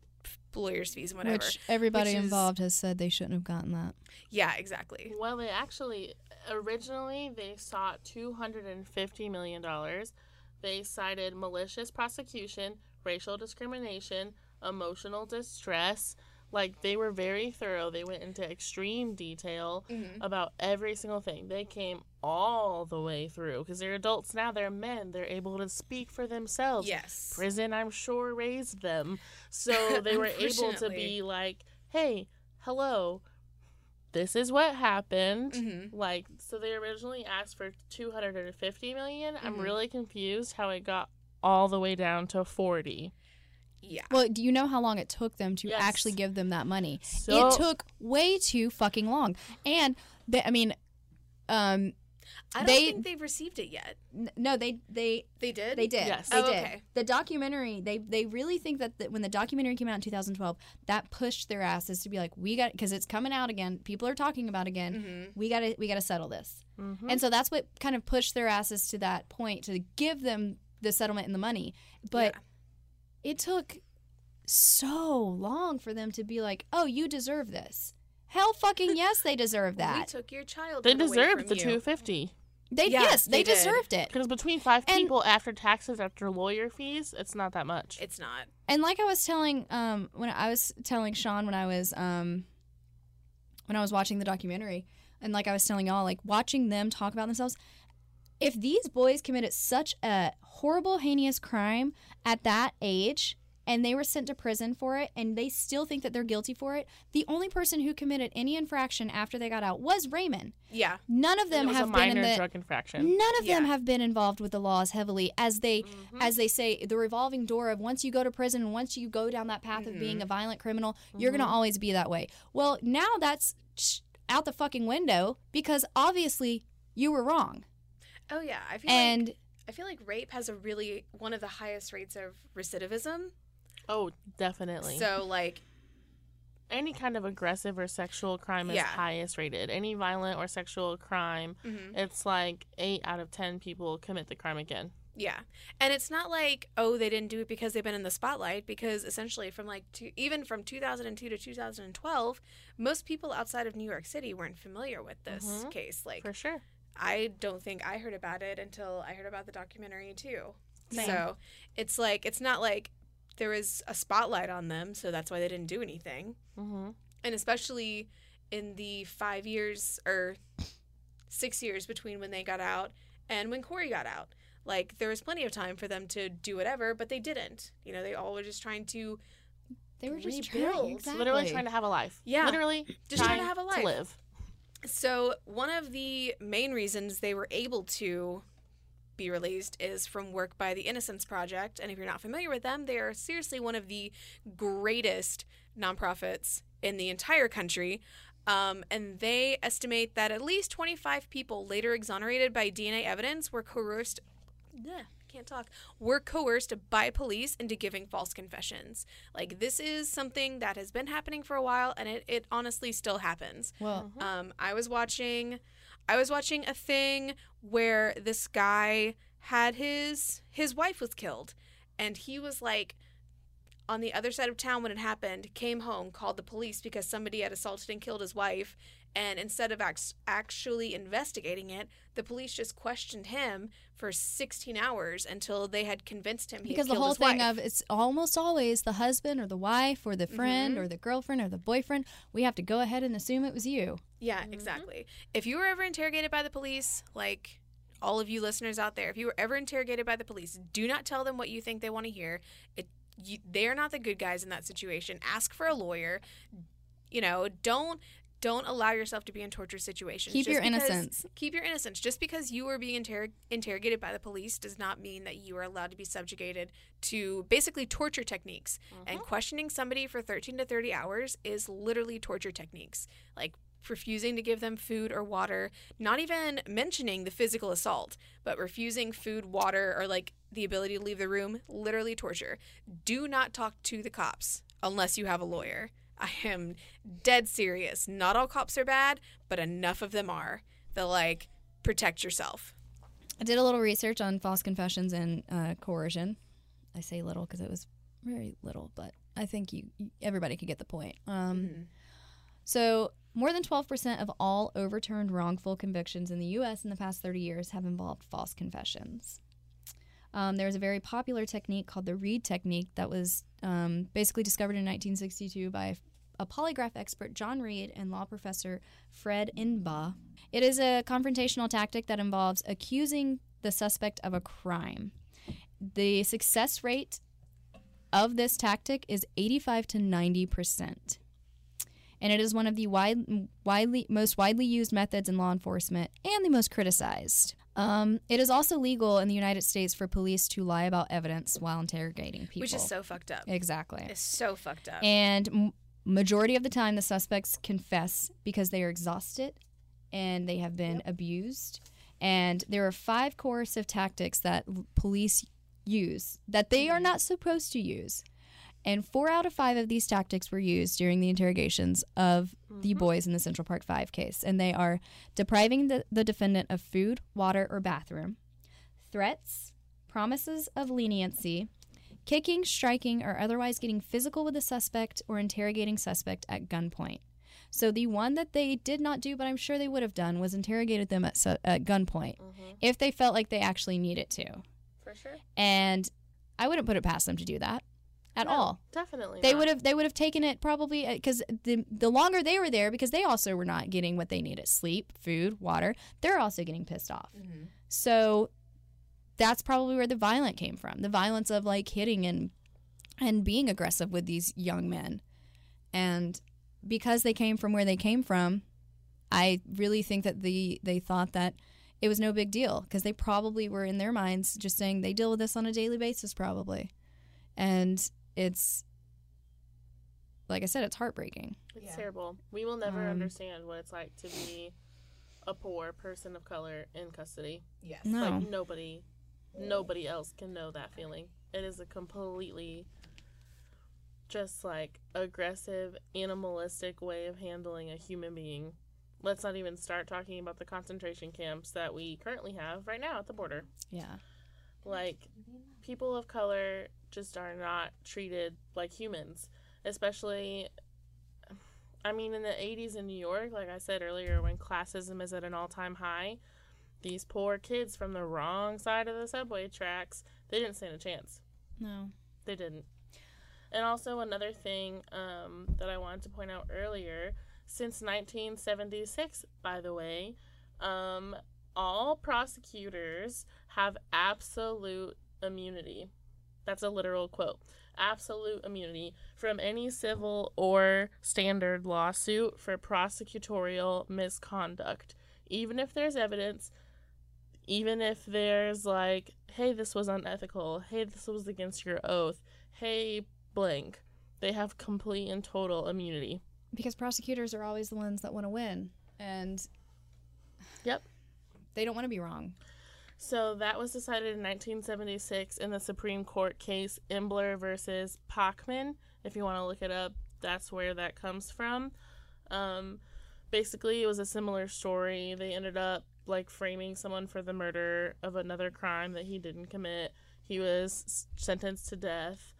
lawyers' fees and whatever. Which everybody Which is- involved has said they shouldn't have gotten that. yeah, exactly. Well, they actually originally they sought two hundred and fifty million dollars. They cited malicious prosecution, racial discrimination, emotional distress. Like they were very thorough. They went into extreme detail about every single thing. They came all the way through because they're adults now. They're men. They're able to speak for themselves. Yes. Prison, I'm sure, raised them. So they were able to be like, hey, hello, this is what happened. Mhm. Like, so they originally asked for 250 million. I'm Mhm. really confused how it got all the way down to 40. Yeah. Well, do you know how long it took them to Yes. actually give them that money? So it took way too fucking long. And they, I mean, um, I don't they- think they've received it yet. n- no, they they They did. They did. Yes. They Oh, did. okay. The documentary, they they really think that the, when the documentary came out in 2012, that pushed their asses to be like, we got because it's coming out again. People are talking about it again. Mhm. We got to we got to settle this. Mhm. And so that's what kind of pushed their asses to that point to give them the settlement and the money. But Yeah. It took so long for them to be like, "Oh, you deserve this." Hell fucking yes, they deserve that. We took your child. they away deserved the 250 They Yeah, yes, they, they did. deserved it. because between five And- people after taxes, after lawyer fees, it's not that much. It's not. And like I was telling um when I was telling Sean when I was um when I was watching the documentary and like I was telling y'all like watching them talk about themselves if these boys committed such a horrible heinous crime at that age and they were sent to prison for it and they still think that they're guilty for it the only person who committed any infraction after they got out was Raymond Yeah. none of them have a been minor in the drug infraction. None of them have been involved with the laws heavily as they Mhm. as they say the revolving door of once you go to prison and once you go down that path of being a violent criminal, you're going to always be that way. Well, now that's out the fucking window because obviously you were wrong. Oh yeah. I feel like And I feel like rape has a really one of the highest rates of recidivism. Oh, definitely. So like any kind of aggressive or sexual crime is Yeah. highest rated. Any violent or sexual crime, mhm. it's like eight out of ten people commit the crime again. yeah. And it's not like oh they didn't do it because they've been in the spotlight because essentially from like two, even from 2002 to 2012 most people outside of New York City weren't familiar with this Mhm. case like For sure. I don't think I heard about it until I heard about the documentary too. Same. So it's like it's not like there was a spotlight on them, so that's why they didn't do anything. hmm And especially in the five years or six years between when they got out and when Korey got out. Like there was plenty of time for them to do whatever, but they didn't. You know, they all were just trying to they were just Rebuild. trying exactly. Literally trying to have a life. Yeah. Literally Just trying to have a life. to live. So, one of the main reasons they were able to be released is from work by the Innocence Project. And if you're not familiar with them, they are seriously one of the greatest nonprofits in the entire country. Um, and they estimate that at least 25 people later exonerated by DNA evidence were coerced. Can't talk. Were coerced by police into giving false confessions. Like this is something that has been happening for a while, and it, it honestly still happens. Well, Um, I was watching, I was watching a thing where this guy had his his wife was killed, and he was like on the other side of town when it happened. Came home, called the police because somebody had assaulted and killed his wife. And instead of act- actually investigating it, the police just questioned him for 16 hours until they had convinced him he because had the whole his thing wife. of it's almost always the husband or the wife or the friend Mhm. or the girlfriend or the boyfriend. We have to go ahead and assume it was you. Yeah, exactly. If you were ever interrogated by the police, like all of you listeners out there, if you were ever interrogated by the police, do not tell them what you think they want to hear. It, you, they are not the good guys in that situation. Ask for a lawyer. You know, don't don't allow yourself to be in torture situations. Keep Just your because- innocence. Keep your innocence. Just because you are being interrog- interrogated by the police does not mean that you are allowed to be subjugated to basically torture techniques. And mm-hmm. questioning somebody for 13 to 30 hours is literally torture techniques. Like refusing to give them food or water, not even mentioning the physical assault, but refusing food, water, or like the ability to leave the room, literally torture. Do not talk to the cops unless you have a lawyer. I am dead serious. Not all cops are bad, but enough of them are. They'll like protect yourself. I did a little research on false confessions and uh, coercion. I say little because it was very little, but I think you you- everybody could get the point. Um, So, more than 12% of all overturned wrongful convictions in the U.S. in the past 30 years have involved false confessions. Um, a very popular technique called the Reid technique that was um, basically discovered in 1962 by a polygraph expert, John Reid, and law professor Fred Inbau. It is a confrontational tactic that involves accusing the suspect of a crime. The success rate of this tactic is 85 to 90 percent and it is one of the wide, widely most widely used methods in law enforcement and the most criticized. Um, it is also legal in the United States for police to lie about evidence while interrogating people. Which is so fucked up. exactly. It's so fucked up. And m- majority of the time, the suspects confess because they are exhausted and they have been abused. And there are five coercive tactics that l- police use that they are not supposed to use. And four out of five of these tactics were used during the interrogations of the mm-hmm. boys in the Central Park Five case. And they are depriving the, the defendant of food, water, or bathroom, threats, promises of leniency, kicking, striking, or otherwise getting physical with the suspect or interrogating suspect at gunpoint. So the one that they did not do, but I'm sure they would have done, was interrogated them at, su- at gunpoint mm-hmm. if they felt like they actually needed to. For sure. And I wouldn't put it past them to do that at No, all. Definitely. They not. would have they would have taken it probably uh, because the the longer they were there because they also were not getting what they needed sleep, food, water. They're also getting pissed off. Mm-hmm. So that's probably where the violence came from. The violence of like hitting and and being aggressive with these young men. And because they came from where they came from, I really think that the they thought that it was no big deal because they probably were in their minds just saying they deal with this on a daily basis probably. And it's like I said, it's heartbreaking. It's Yeah. terrible. We will never Um, understand what it's like to be a poor person of color in custody. yes. No. Like nobody, nobody else can know that feeling. It is a completely, just like aggressive, animalistic way of handling a human being. Let's not even start talking about the concentration camps that we currently have right now at the border. Yeah. Like, people of color just are not treated like humans, especially. I mean, in the 80s in New York, like I said earlier, when classism is at an all time high, these poor kids from the wrong side of the subway tracks, they didn't stand a chance. No. They didn't. And also, another thing um, that I wanted to point out earlier since 1976, by the way, um, all prosecutors have absolute immunity. That's a literal quote. absolute immunity from any civil or standard lawsuit for prosecutorial misconduct. Even if there's evidence, even if there's like, hey, this was unethical, hey, this was against your oath, hey, blank, they have complete and total immunity. Because prosecutors are always the ones that want to win. And Yep. they don't want to be wrong. So that was decided in 1976 in the Supreme Court case Imbler versus Pachman. If you want to look it up, that's where that comes from. Um, basically, it was a similar story. They ended up like framing someone for the murder of another crime that he didn't commit. He was sentenced to death.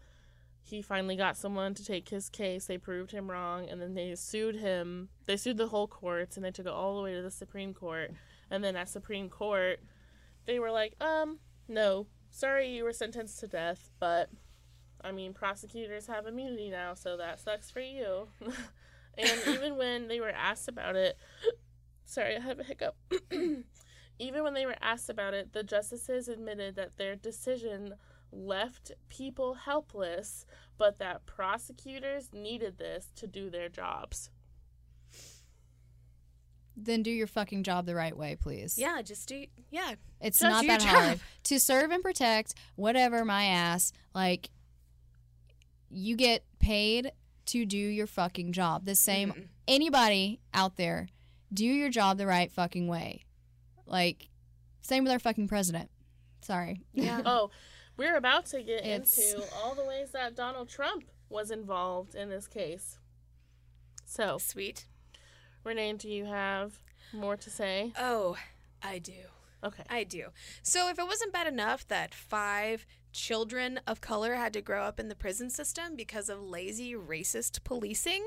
He finally got someone to take his case. They proved him wrong, and then they sued him. They sued the whole courts, and they took it all the way to the Supreme Court. And then at Supreme Court, they were like, um, no, sorry you were sentenced to death, but I mean, prosecutors have immunity now, so that sucks for you. and even when they were asked about it, sorry, I have a hiccup. even when they were asked about it, the justices admitted that their decision left people helpless, but that prosecutors needed this to do their jobs. Then do your fucking job the right way, please. Yeah, just do. Yeah, It's Just not do your that hard. To serve and protect, whatever my ass, like you get paid to do your fucking job. The same mm-hmm. anybody out there, do your job the right fucking way. Like same with our fucking president. Sorry. yeah. Oh, we're about to get It's- into all the ways that Donald Trump was involved in this case. So, Sweet. Renee, do you have more to say? Oh, I do. Okay. I do. So, if it wasn't bad enough that five children of color had to grow up in the prison system because of lazy, racist policing,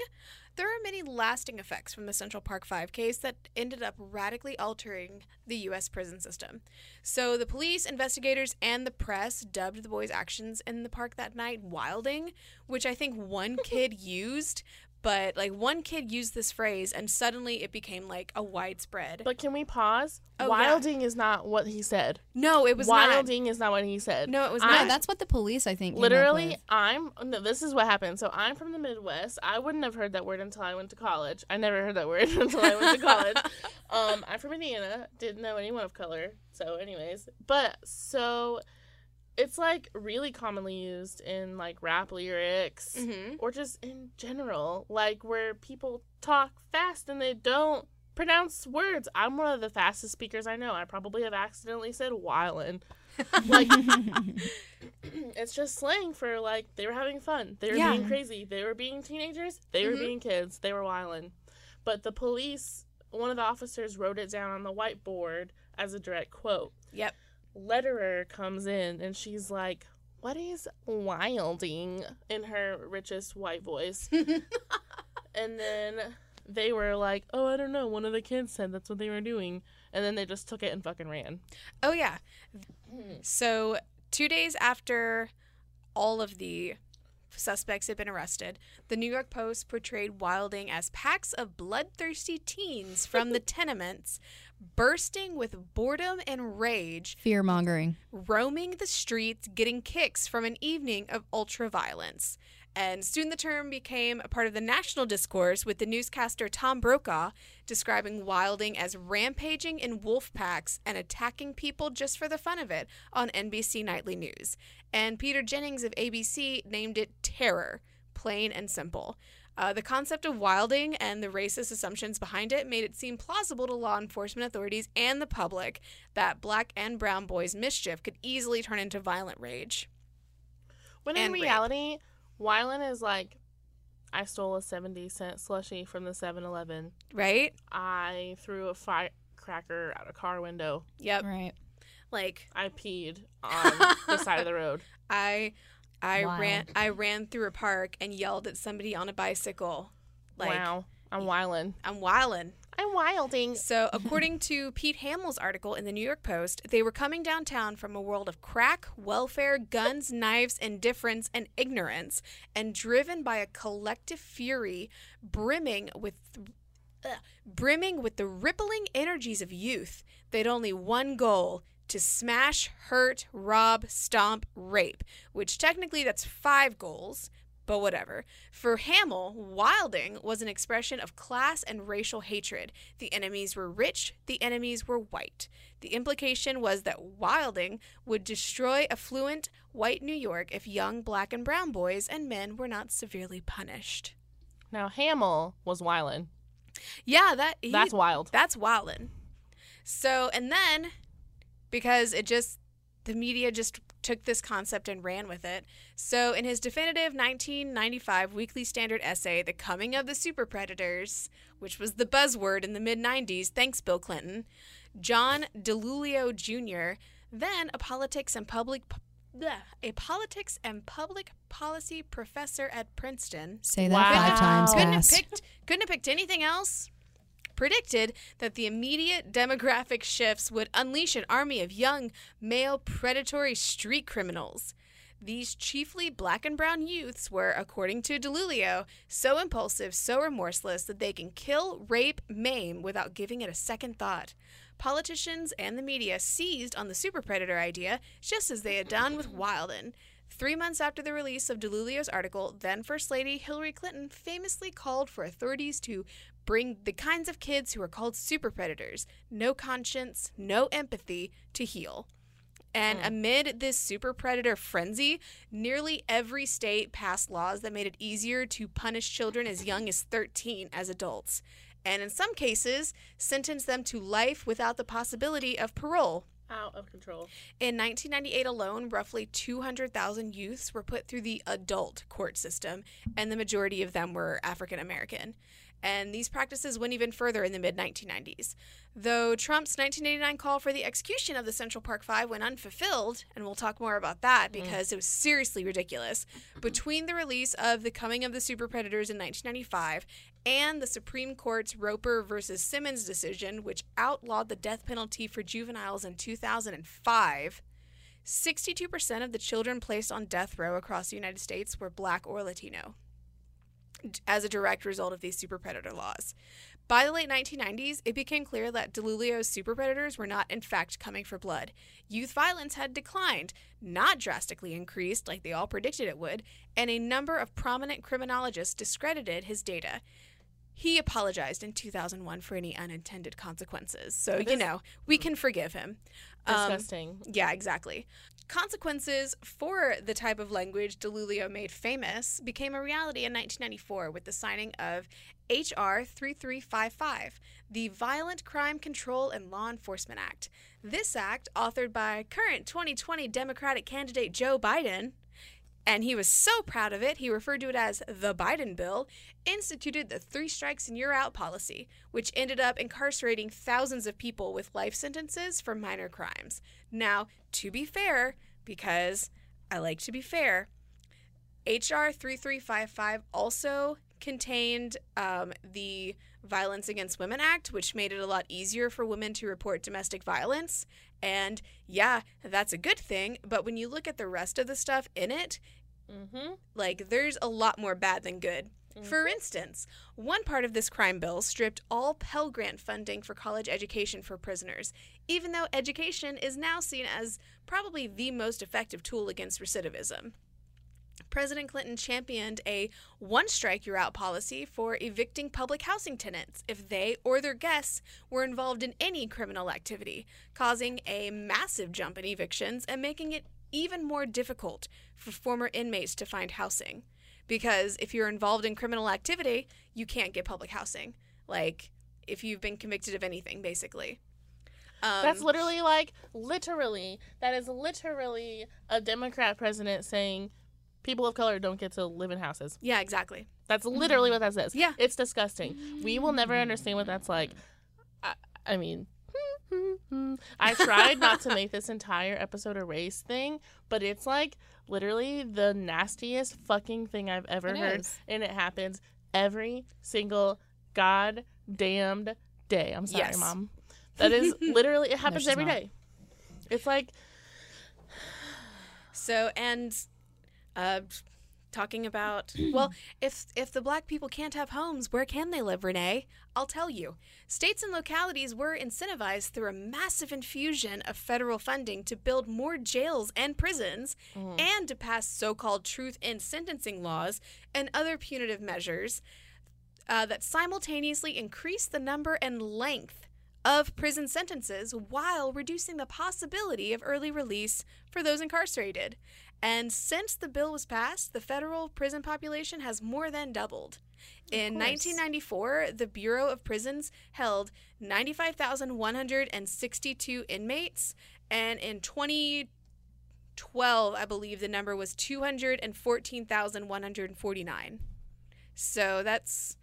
there are many lasting effects from the Central Park Five case that ended up radically altering the U.S. prison system. So, the police, investigators, and the press dubbed the boys' actions in the park that night wilding, which I think one kid used. But like one kid used this phrase, and suddenly it became like a widespread. But can we pause? Oh, yeah. Wilding is not what he said. no, it was not. Wilding is not what he said. No, it was I- not. No, that's what the police I think came up Literally, with. I'm. No, this is what happened. So I'm from the Midwest. I wouldn't have heard that word until I went to college. I never heard that word until I went to college. um, I'm from Indiana. Didn't know anyone of color. So, anyways, but so it's like really commonly used in like rap lyrics Mm-hmm. or just in general, like where people talk fast and they don't pronounce words. I'm one of the fastest speakers I know. I probably have accidentally said wildin'. Like it's just slang for like they were having fun. They were Yeah. being crazy. They were being teenagers. They were Mhm. being kids. They were wildin'. But the police, one of the officers wrote it down on the whiteboard as a direct quote. Yep. Lederer comes in and she's like, "What is wilding?" in her richest white voice. and then they were like, "Oh, I don't know. One of the kids said that's what they were doing." And then they just took it and fucking ran. Oh yeah. So two days after all of the suspects had been arrested, the New York Post portrayed Wilding as packs of bloodthirsty teens from the tenements, bursting with boredom and rage, Fear mongering. roaming the streets, getting kicks from an evening of ultra violence. And soon the term became a part of the national discourse with the newscaster Tom Brokaw describing Wilding as rampaging in wolf packs and attacking people just for the fun of it on NBC Nightly News. And Peter Jennings of ABC named it Terror, plain and simple. Uh, the concept of wilding and the racist assumptions behind it made it seem plausible to law enforcement authorities and the public that black and brown boys' mischief could easily turn into violent rage. When in And rape. reality, Wyland is like, I stole a 70 cent slushie from the 7 Eleven. Right? I threw a firecracker out a car window. Yep. Right. Like I peed on the side of the road. I I Wild. ran I ran through a park and yelled at somebody on a bicycle. Like wow. I'm wildin'. I'm wildin'. I'm wilding. So, according to Pete Hamill's article in the New York Post, they were coming downtown from a world of crack, welfare, guns, knives, indifference, and ignorance, and driven by a collective fury brimming with ugh, brimming with the rippling energies of youth. They'd only one goal: to smash, hurt, rob, stomp, rape, which technically that's five goals, but whatever. For Hamill, wilding was an expression of class and racial hatred. The enemies were rich, the enemies were white. The implication was that wilding would destroy affluent white New York if young black and brown boys and men were not severely punished. Now Hamill was wildin'. Yeah, that he- That's wild. That's wildin'. So, and then because it just the media just took this concept and ran with it. So, in his definitive 1995 Weekly Standard essay, The Coming of the Super Predators, which was the buzzword in the mid 90s, thanks Bill Clinton, John DiIulio Jr., then a politics and public a politics and public policy professor at Princeton, Say that Wow. five times couldn't have picked couldn't have picked anything else predicted that the immediate demographic shifts would unleash an army of young male predatory street criminals. These chiefly black and brown youths were according to DiIulio so impulsive so remorseless that they can kill rape maim without giving it a second thought. Politicians and the media seized on the super predator idea just as they had done with wilding Three months after the release of DiIulio's article, then First Lady Hillary Clinton famously called for authorities to bring the kinds of kids who are called super predators, no conscience, no empathy, to heal. And hmm. amid this super predator frenzy, nearly every state passed laws that made it easier to punish children as young as 13 as adults, and in some cases, sentenced them to life without the possibility of parole. Out of control. In 1998 alone, roughly 200,000 youths were put through the adult court system, and the majority of them were African American. And these practices went even further in the mid 1990s. Though Trump's 1989 call for the execution of the Central Park Five went unfulfilled, and we'll talk more about that mm. because it was seriously ridiculous, between the release of The Coming of the Super Predators in 1995 and the Supreme Court's Roper versus Simmons decision, which outlawed the death penalty for juveniles in 2005, 62% of the children placed on death row across the United States were black or Latino as a direct result of these super predator laws. By the late 1990s, it became clear that DiIulio's super predators were not, in fact, coming for blood. Youth violence had declined, not drastically increased like they all predicted it would, and a number of prominent criminologists discredited his data. He apologized in 2001 for any unintended consequences. So, That you know, we can forgive him. Um, Disgusting. yeah, exactly. Consequences for the type of language DiIulio made famous became a reality in 1994 with the signing of H.R. 3355, the Violent Crime Control and Law Enforcement Act. This act, authored by current 2020 Democratic candidate Joe Biden, and he was so proud of it, he referred to it as the Biden Bill, instituted the three strikes and you're out policy, which ended up incarcerating thousands of people with life sentences for minor crimes. Now, to be fair, because I like to be fair, H.R. 3355 also contained um, the Violence Against Women Act, which made it a lot easier for women to report domestic violence. And yeah, that's a good thing. But when you look at the rest of the stuff in it, Mm-hmm. like there's a lot more bad than good. For instance, one part of this crime bill stripped all Pell Grant funding for college education for prisoners, even though education is now seen as probably the most effective tool against recidivism. President Clinton championed a one strike you're out policy for evicting public housing tenants if they or their guests were involved in any criminal activity, causing a massive jump in evictions and making it even more difficult for former inmates to find housing. Because if you're involved in criminal activity, you can't get public housing. Like, if you've been convicted of anything, basically. Um, That's literally like literally. That is literally a Democrat president saying people of color don't get to live in houses. yeah, exactly. That's literally what that says. Yeah. It's disgusting. We will never understand what that's like. I, I mean, I tried not to make this entire episode a race thing, but it's like literally the nastiest fucking thing I've ever It heard. is. And it happens every single goddamned day. I'm sorry, Yes. mom. That is literally, it happens she's every not. day. It's like, So, and uh, talking about well if if the black people can't have homes where can they live renee? I'll tell you. States and localities were incentivized through a massive infusion of federal funding to build more jails and prisons and to pass so-called truth in sentencing laws and other punitive measures uh, that simultaneously increase the number and length of prison sentences while reducing the possibility of early release for those incarcerated. And since the bill was passed, the federal prison population has more than doubled. In course. 1994, the Bureau of Prisons held 95,162 inmates, and in 2012, I believe the number was 214,149. So that's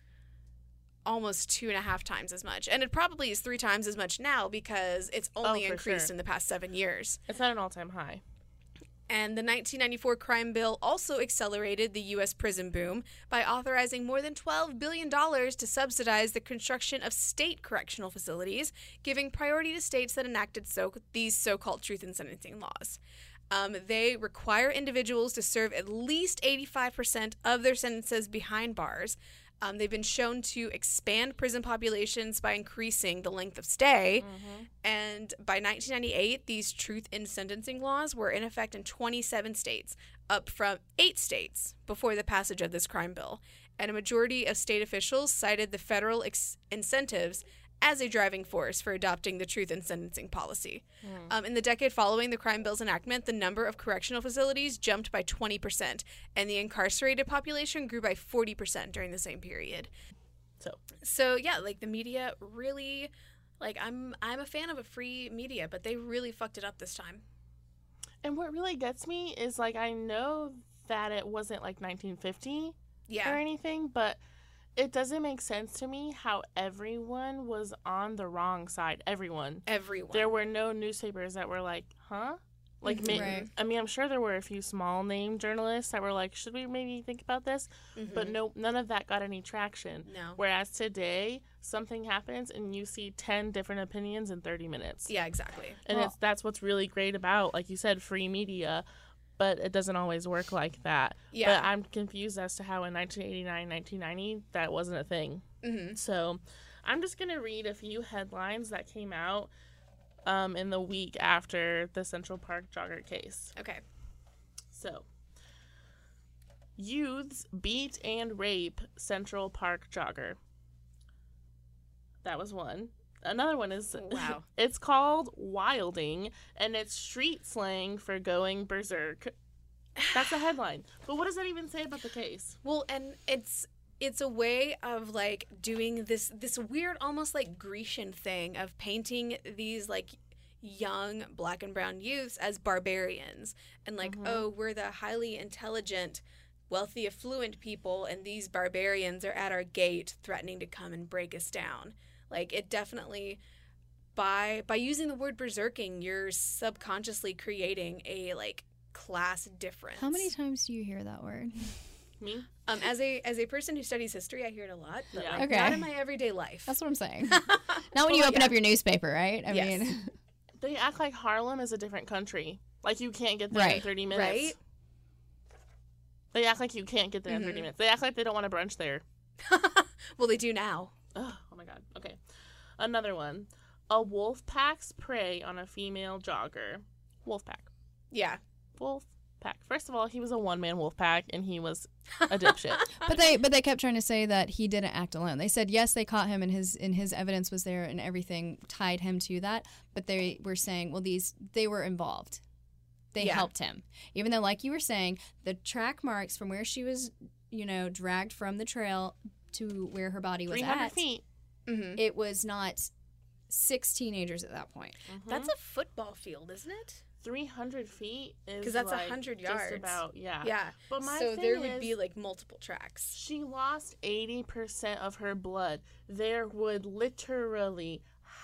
almost two and a half times as much. And it probably is three times as much now because it's oh, only Oh, increased sure. in the past seven years. It's at an all-time high. And the 1994 crime bill also accelerated the U.S. prison boom by authorizing more than $12 billion to subsidize the construction of state correctional facilities, giving priority to states that enacted so- these so called truth in sentencing laws. Um, they require individuals to serve at least 85% of their sentences behind bars. Um, they've been shown to expand prison populations by increasing the length of stay. And by 1998, these truth in sentencing laws were in effect in 27 states, up from eight states before the passage of this crime bill. And a majority of state officials cited the federal ex- incentives as a driving force for adopting the truth in sentencing policy. Um, in the decade following the crime bill's enactment, the number of correctional facilities jumped by 20%, and the incarcerated population grew by 40% during the same period. So So yeah, like the media really like I'm I'm a fan of a free media, but they really fucked it up this time. And what really gets me is like I know that it wasn't like 1950 or anything, but it doesn't make sense to me how everyone was on the wrong side. Everyone. Everyone. There were no newspapers that were like, "Huh?" Like, mm-hmm. ma- Right. I mean, I'm sure there were a few small name journalists that were like, "Should we maybe think about this?" But mm-hmm. no, none of that got any traction. No. Whereas today, something happens and you see ten different opinions in 30 minutes. yeah, exactly. and Well- it's that's what's really great about like you said free media but it doesn't always work like that Yeah. but i'm confused as to how in 1989 1990 that wasn't a thing Mhm. so i'm just going to read a few headlines that came out um, in the week after the central park jogger case Okay. so youths beat and rape central park jogger that was one another one is oh, Wow. it's called wilding and it's street slang for going berserk. That's the headline. But what does that even say about the case? Well, and it's it's a way of like doing this this weird almost like Grecian thing of painting these like young black and brown youths as barbarians. And like mm-hmm. oh we're the highly intelligent wealthy affluent people and these barbarians are at our gate threatening to come and break us down like it definitely by by using the word berserking you're subconsciously creating a like class difference How many times do you hear that word? me um, as a as a person who studies history, I hear it a lot, but Yeah. like, Okay. not in my everyday life. That's what I'm saying. Not when you Well, open yeah. up your newspaper, right? I Yes. mean, they act like harlem is a different country like you can't get there in 30 minutes right? they act like you can't get there in 30 Mhm. minutes they act like they don't want to brunch there well, they do now. Ugh, oh my god okay another one a wolf pack's prey on a female jogger wolf pack Yeah, wolf pack first of all he was a one-man wolf pack and he was a dipshit but they but they kept trying to say that he didn't act alone. They said yes, they caught him and his and his evidence was there and everything tied him to that. But they were saying, well, these they were involved. They Yeah. helped him, even though, like you were saying, the track marks from where she was, you know, dragged from the trail to where her body was 300 at, feet hmm it was not six teenagers at that point. that's a football field, isn't it? 300 feet is because that's like 100 just yards. about yeah Yeah. but my so thing there would is, be like multiple tracks. she lost 80% of her blood there would literally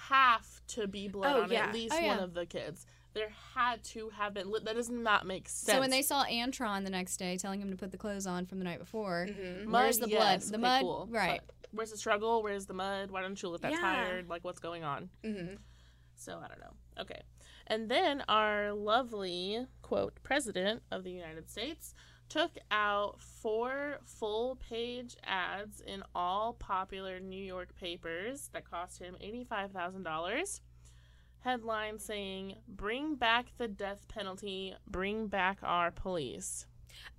have to be blood Oh, on yeah. at least Oh, one yeah. of the kids there had to have been that does not make sense So when they saw Antron the next day, telling him to put the clothes on from the night before, Mm-hmm. mud, where's the yes, blood? The okay, mud, cool. right? But where's the struggle where's the mud why don't you look that Yeah. tired like what's going on hmm So I don't know. Okay. And then our lovely, quote, president of the United States took out four full page ads in all popular New York papers that cost him $85,000. Headline saying, Bring back the death penalty, bring back our police.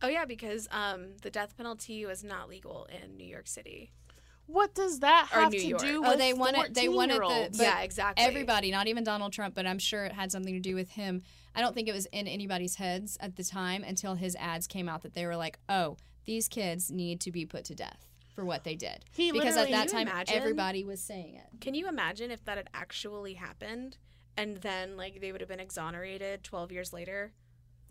Oh yeah, because um, the death penalty was not legal in New York City. What does that have to York. do Oh, with they wanted- they wanted the- 14-year-olds? But yeah, exactly. Everybody, not even Donald Trump, but I'm sure it had something to do with him. I don't think it was in anybody's heads at the time until his ads came out that they were like, oh, these kids need to be put to death for what they did. He because at that time, imagine? everybody was saying it. Can you imagine if that had actually happened, and then like they would have been exonerated twelve years later?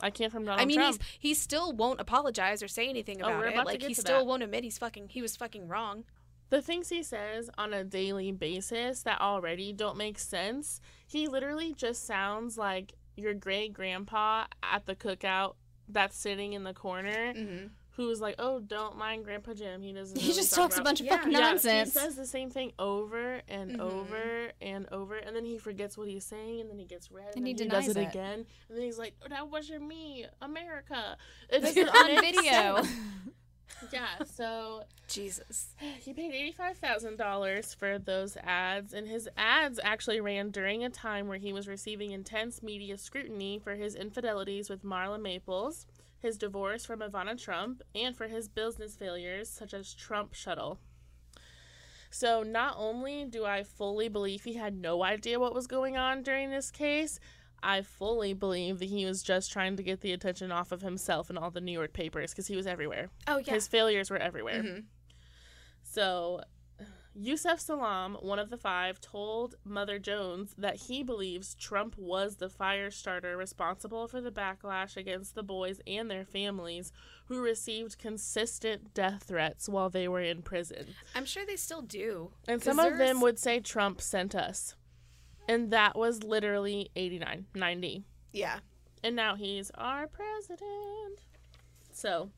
I can't from Donald I mean, Trump. he's he still won't apologize or say anything Oh, about we're it. to Like get he to still that. won't admit he's fucking he was fucking wrong. The things he says on a daily basis that already don't make sense. He literally just sounds like your great grandpa at the cookout that's sitting in the corner Mm-hmm. who's like, "Oh, don't mind Grandpa Jim. He doesn't." He what just he's talking talks a bunch of Yeah. fucking Yeah, nonsense. he says the same thing over and Mhm. over and over, and then he forgets what he's saying, and then he gets red, and, And he then denies does it, it. again, and then he's like, oh, "That wasn't me, America." It this is on video. Yeah, so Jesus. he paid $85,000 for those ads, and his ads actually ran during a time where he was receiving intense media scrutiny for his infidelities with Marla Maples, his divorce from Ivana Trump, and for his business failures such as Trump Shuttle. So, not only do I fully believe he had no idea what was going on during this case, I fully believe that he was just trying to get the attention off of himself and all the New York papers because he was everywhere. Oh yeah. His failures were everywhere. Mhm. So, Yusef Salaam, one of the five, told Mother Jones that he believes Trump was the fire starter responsible for the backlash against the boys and their families who received consistent death threats while they were in prison. I'm sure they still do. And some of them would say Trump sent us. And that was literally 89, 90 Yeah. and now he's our president. So,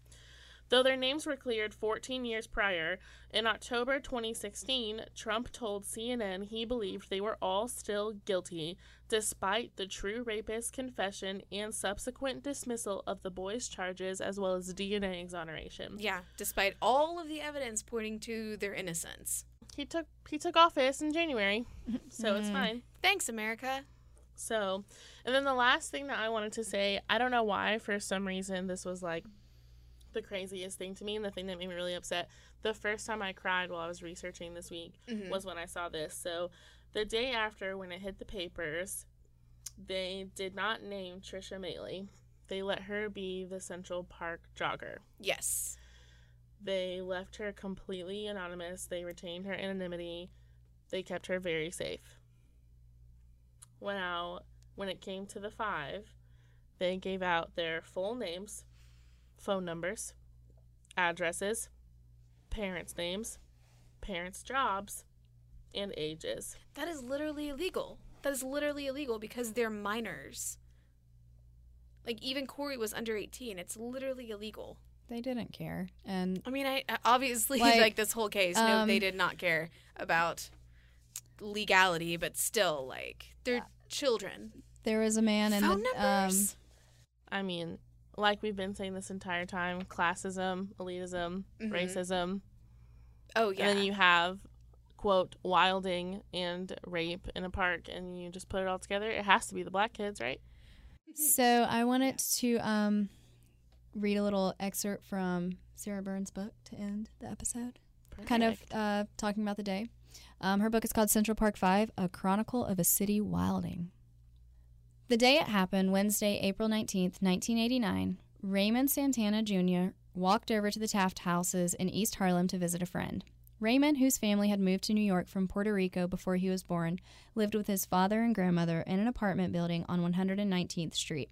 though their names were cleared 14 years prior, in October 2016, Trump told CNN he believed they were all still guilty, despite the true rapist confession and subsequent dismissal of the boys' charges as well as DNA exoneration. Yeah. Despite all of the evidence pointing to their innocence. He took he took office in January, so it's Mm. fine. Thanks, America. So, and then the last thing that I wanted to say, I don't know why, for some reason, this was like the craziest thing to me and the thing that made me really upset. The first time I cried while I was researching this week Mhm. was when I saw this. So, the day after, when it hit the papers, they did not name Trisha Meili. They let her be the Central Park jogger. Yes. They left her completely anonymous. They retained her anonymity. They kept her very safe. Now, when it came to the five, they gave out their full names, phone numbers, addresses, parents' names, parents' jobs, and ages. That is literally illegal. That is literally illegal because they're minors. Like even Korey was under 18. It's literally illegal. They didn't care. And I mean, I I- obviously Like, like, this whole case, no, um, they did not care about legality, but still, like they're children. there was a man in Phone the um, numbers. I mean, like we've been saying this entire time classism, elitism, Mhm. racism. oh yeah. And then you have quote wilding and rape in a park and you just put it all together. It has to be the black kids, right? So I wanted to um, read a little excerpt from Sarah Burns' book to end the episode, kind of uh, talking about the day. Um, her book is called Central Park Five: A Chronicle of a City Wilding. The day it happened, Wednesday, April nineteenth, nineteen eighty-nine, Raymond Santana Jr. walked over to the Taft houses in East Harlem to visit a friend. Raymond, whose family had moved to New York from Puerto Rico before he was born, lived with his father and grandmother in an apartment building on 119th Street,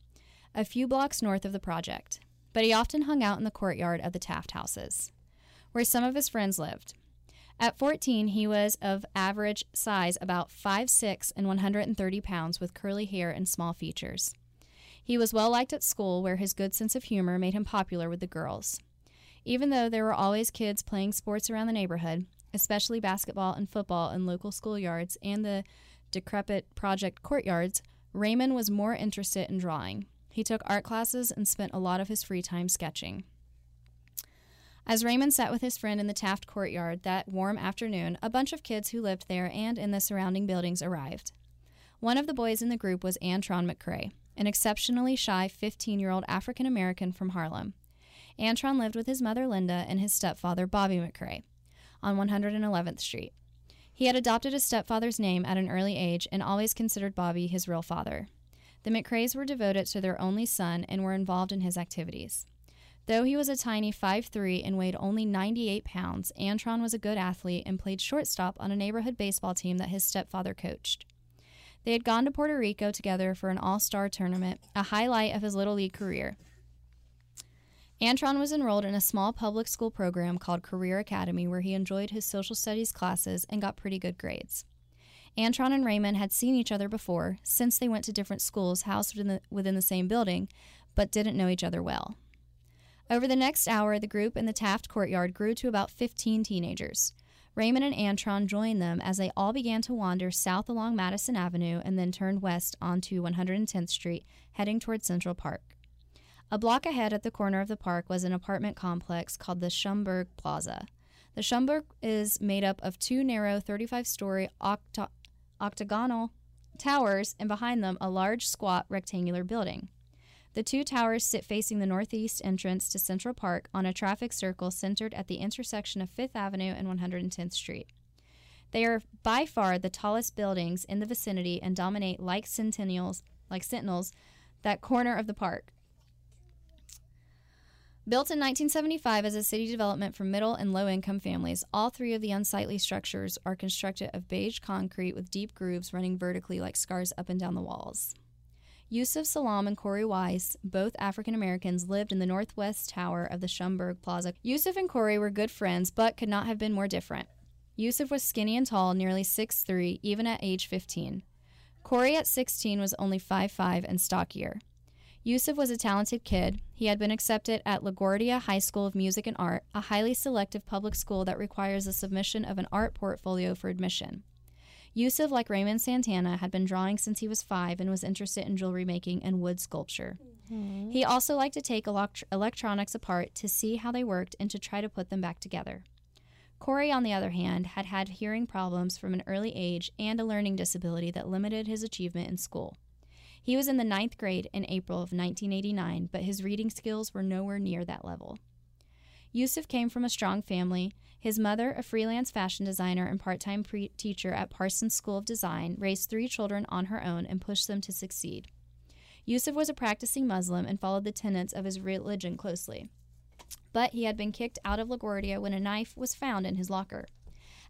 a few blocks north of the project. But he often hung out in the courtyard of the Taft houses, where some of his friends lived. At 14, he was of average size, about 5'6 and 130 pounds, with curly hair and small features. He was well liked at school, where his good sense of humor made him popular with the girls. Even though there were always kids playing sports around the neighborhood, especially basketball and football in local schoolyards and the decrepit project courtyards, Raymond was more interested in drawing. He took art classes and spent a lot of his free time sketching. As Raymond sat with his friend in the Taft courtyard that warm afternoon, a bunch of kids who lived there and in the surrounding buildings arrived. One of the boys in the group was Antron McCray, an exceptionally shy 15 year old African American from Harlem. Antron lived with his mother Linda and his stepfather Bobby McCray on 111th Street. He had adopted his stepfather's name at an early age and always considered Bobby his real father. The McCrays were devoted to their only son and were involved in his activities. Though he was a tiny 5'3 and weighed only 98 pounds, Antron was a good athlete and played shortstop on a neighborhood baseball team that his stepfather coached. They had gone to Puerto Rico together for an all star tournament, a highlight of his Little League career. Antron was enrolled in a small public school program called Career Academy where he enjoyed his social studies classes and got pretty good grades. Antron and Raymond had seen each other before, since they went to different schools housed within the, within the same building, but didn't know each other well. Over the next hour, the group in the Taft courtyard grew to about 15 teenagers. Raymond and Antron joined them as they all began to wander south along Madison Avenue and then turned west onto 110th Street, heading toward Central Park. A block ahead at the corner of the park was an apartment complex called the Schomburg Plaza. The Schomburg is made up of two narrow 35 story octo- octagonal towers and behind them a large, squat, rectangular building. The two towers sit facing the northeast entrance to Central Park on a traffic circle centered at the intersection of 5th Avenue and 110th Street. They are by far the tallest buildings in the vicinity and dominate like sentinels, like sentinels, that corner of the park. Built in 1975 as a city development for middle and low income families, all three of the unsightly structures are constructed of beige concrete with deep grooves running vertically like scars up and down the walls. Yusef Salaam and Korey Wise, both African Americans, lived in the northwest tower of the Schomburg Plaza. Yusef and Korey were good friends, but could not have been more different. Yusef was skinny and tall, nearly 6'3, even at age 15. Korey at 16 was only 5'5 and stockier. Yusef was a talented kid. He had been accepted at LaGuardia High School of Music and Art, a highly selective public school that requires the submission of an art portfolio for admission. Yusef, like Raymond Santana, had been drawing since he was five and was interested in jewelry making and wood sculpture. Mm-hmm. He also liked to take elect- electronics apart to see how they worked and to try to put them back together. Korey, on the other hand, had had hearing problems from an early age and a learning disability that limited his achievement in school. He was in the ninth grade in April of 1989, but his reading skills were nowhere near that level. Yusef came from a strong family. His mother, a freelance fashion designer and part time pre- teacher at Parsons School of Design, raised three children on her own and pushed them to succeed. Yusef was a practicing Muslim and followed the tenets of his religion closely. But he had been kicked out of LaGuardia when a knife was found in his locker.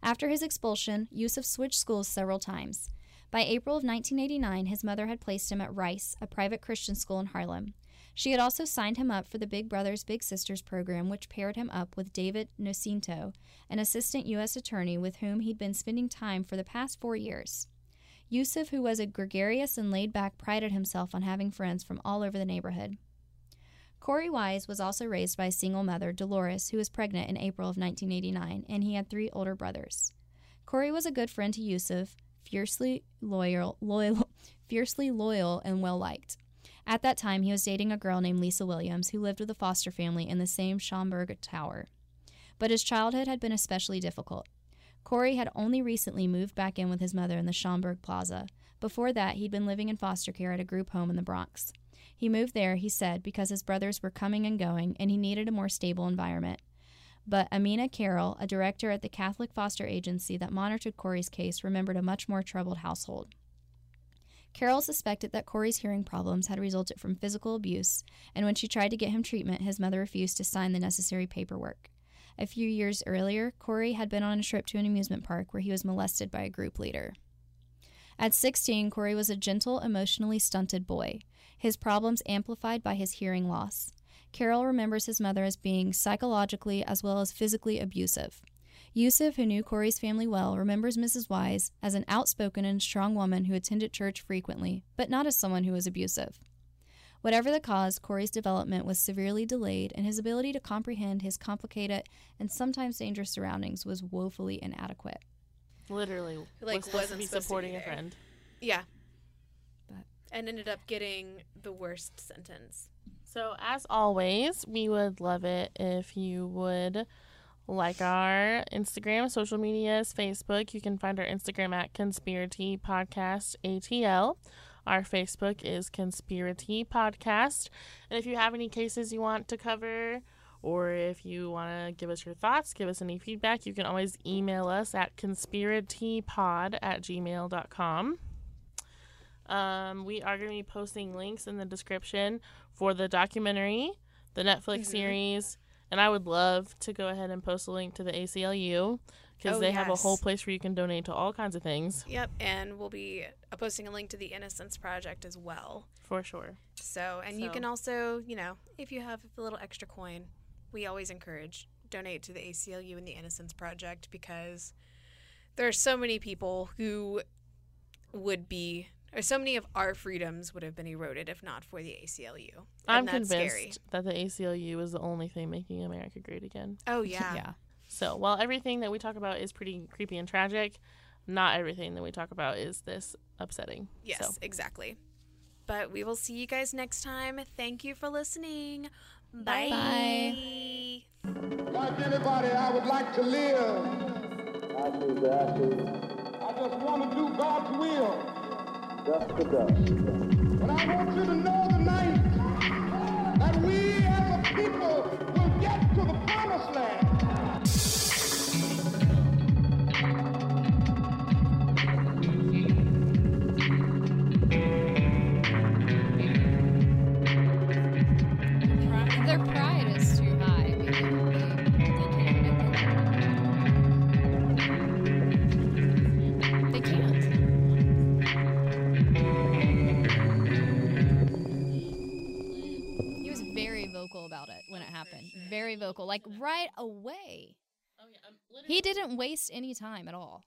After his expulsion, Yusef switched schools several times. By April of 1989, his mother had placed him at Rice, a private Christian school in Harlem. She had also signed him up for the Big Brothers Big Sisters program, which paired him up with David Nocenti, an assistant U.S. attorney with whom he'd been spending time for the past four years. Yusef, who was a gregarious and laid back, prided himself on having friends from all over the neighborhood. Korey Wise was also raised by a single mother, Dolores, who was pregnant in April of 1989, and he had three older brothers. Korey was a good friend to Yusef, fiercely loyal, loyal, fiercely loyal and well liked. At that time, he was dating a girl named Lisa Williams who lived with a foster family in the same Schomburg Tower. But his childhood had been especially difficult. Korey had only recently moved back in with his mother in the Schomburg Plaza. Before that, he'd been living in foster care at a group home in the Bronx. He moved there, he said, because his brothers were coming and going and he needed a more stable environment. But Amina Carroll, a director at the Catholic foster agency that monitored Korey's case, remembered a much more troubled household. Carroll suspected that Korey's hearing problems had resulted from physical abuse, and when she tried to get him treatment, his mother refused to sign the necessary paperwork. A few years earlier, Korey had been on a trip to an amusement park where he was molested by a group leader. At 16, Korey was a gentle, emotionally stunted boy, his problems amplified by his hearing loss. Carroll remembers his mother as being psychologically as well as physically abusive. Yusef, who knew Korey's family well, remembers Mrs. Wise as an outspoken and strong woman who attended church frequently, but not as someone who was abusive. Whatever the cause, Korey's development was severely delayed, and his ability to comprehend his complicated and sometimes dangerous surroundings was woefully inadequate. Literally, Like, was supposed wasn't be supposed to be supporting a friend. Yeah. But- and ended up getting the worst sentence. So, as always, we would love it if you would like our Instagram, social medias, Facebook. You can find our Instagram at Conspiracy Podcast ATL. Our Facebook is Conspiracy Podcast. And if you have any cases you want to cover, or if you want to give us your thoughts, give us any feedback, you can always email us at conspiracypod at gmail.com. Um, we are going to be posting links in the description for the documentary, the Netflix series, and I would love to go ahead and post a link to the ACLU because Oh, they have a whole place where you can donate to all kinds of things Yep, and we'll be uh, posting a link to the Innocence Project as well. for sure. So, and you can also, you know, if you have a little extra coin, we always encourage donate to the ACLU and the Innocence Project because there are so many people who would be, or so many of our freedoms would have been eroded if not for the ACLU. And I'm convinced scary. that the ACLU is the only thing making America great again. Oh yeah. yeah. So, while everything that we talk about is pretty creepy and tragic, not everything that we talk about is this upsetting. Yes, So, exactly. But we will see you guys next time. Thank you for listening. Bye. Bye. Like anybody, I would like to live. I do that. I just want to do God's will. Dust to dust. But I want you to know tonight that we as a people will get to the promised land. Right away. Oh, yeah, He didn't waste any time at all.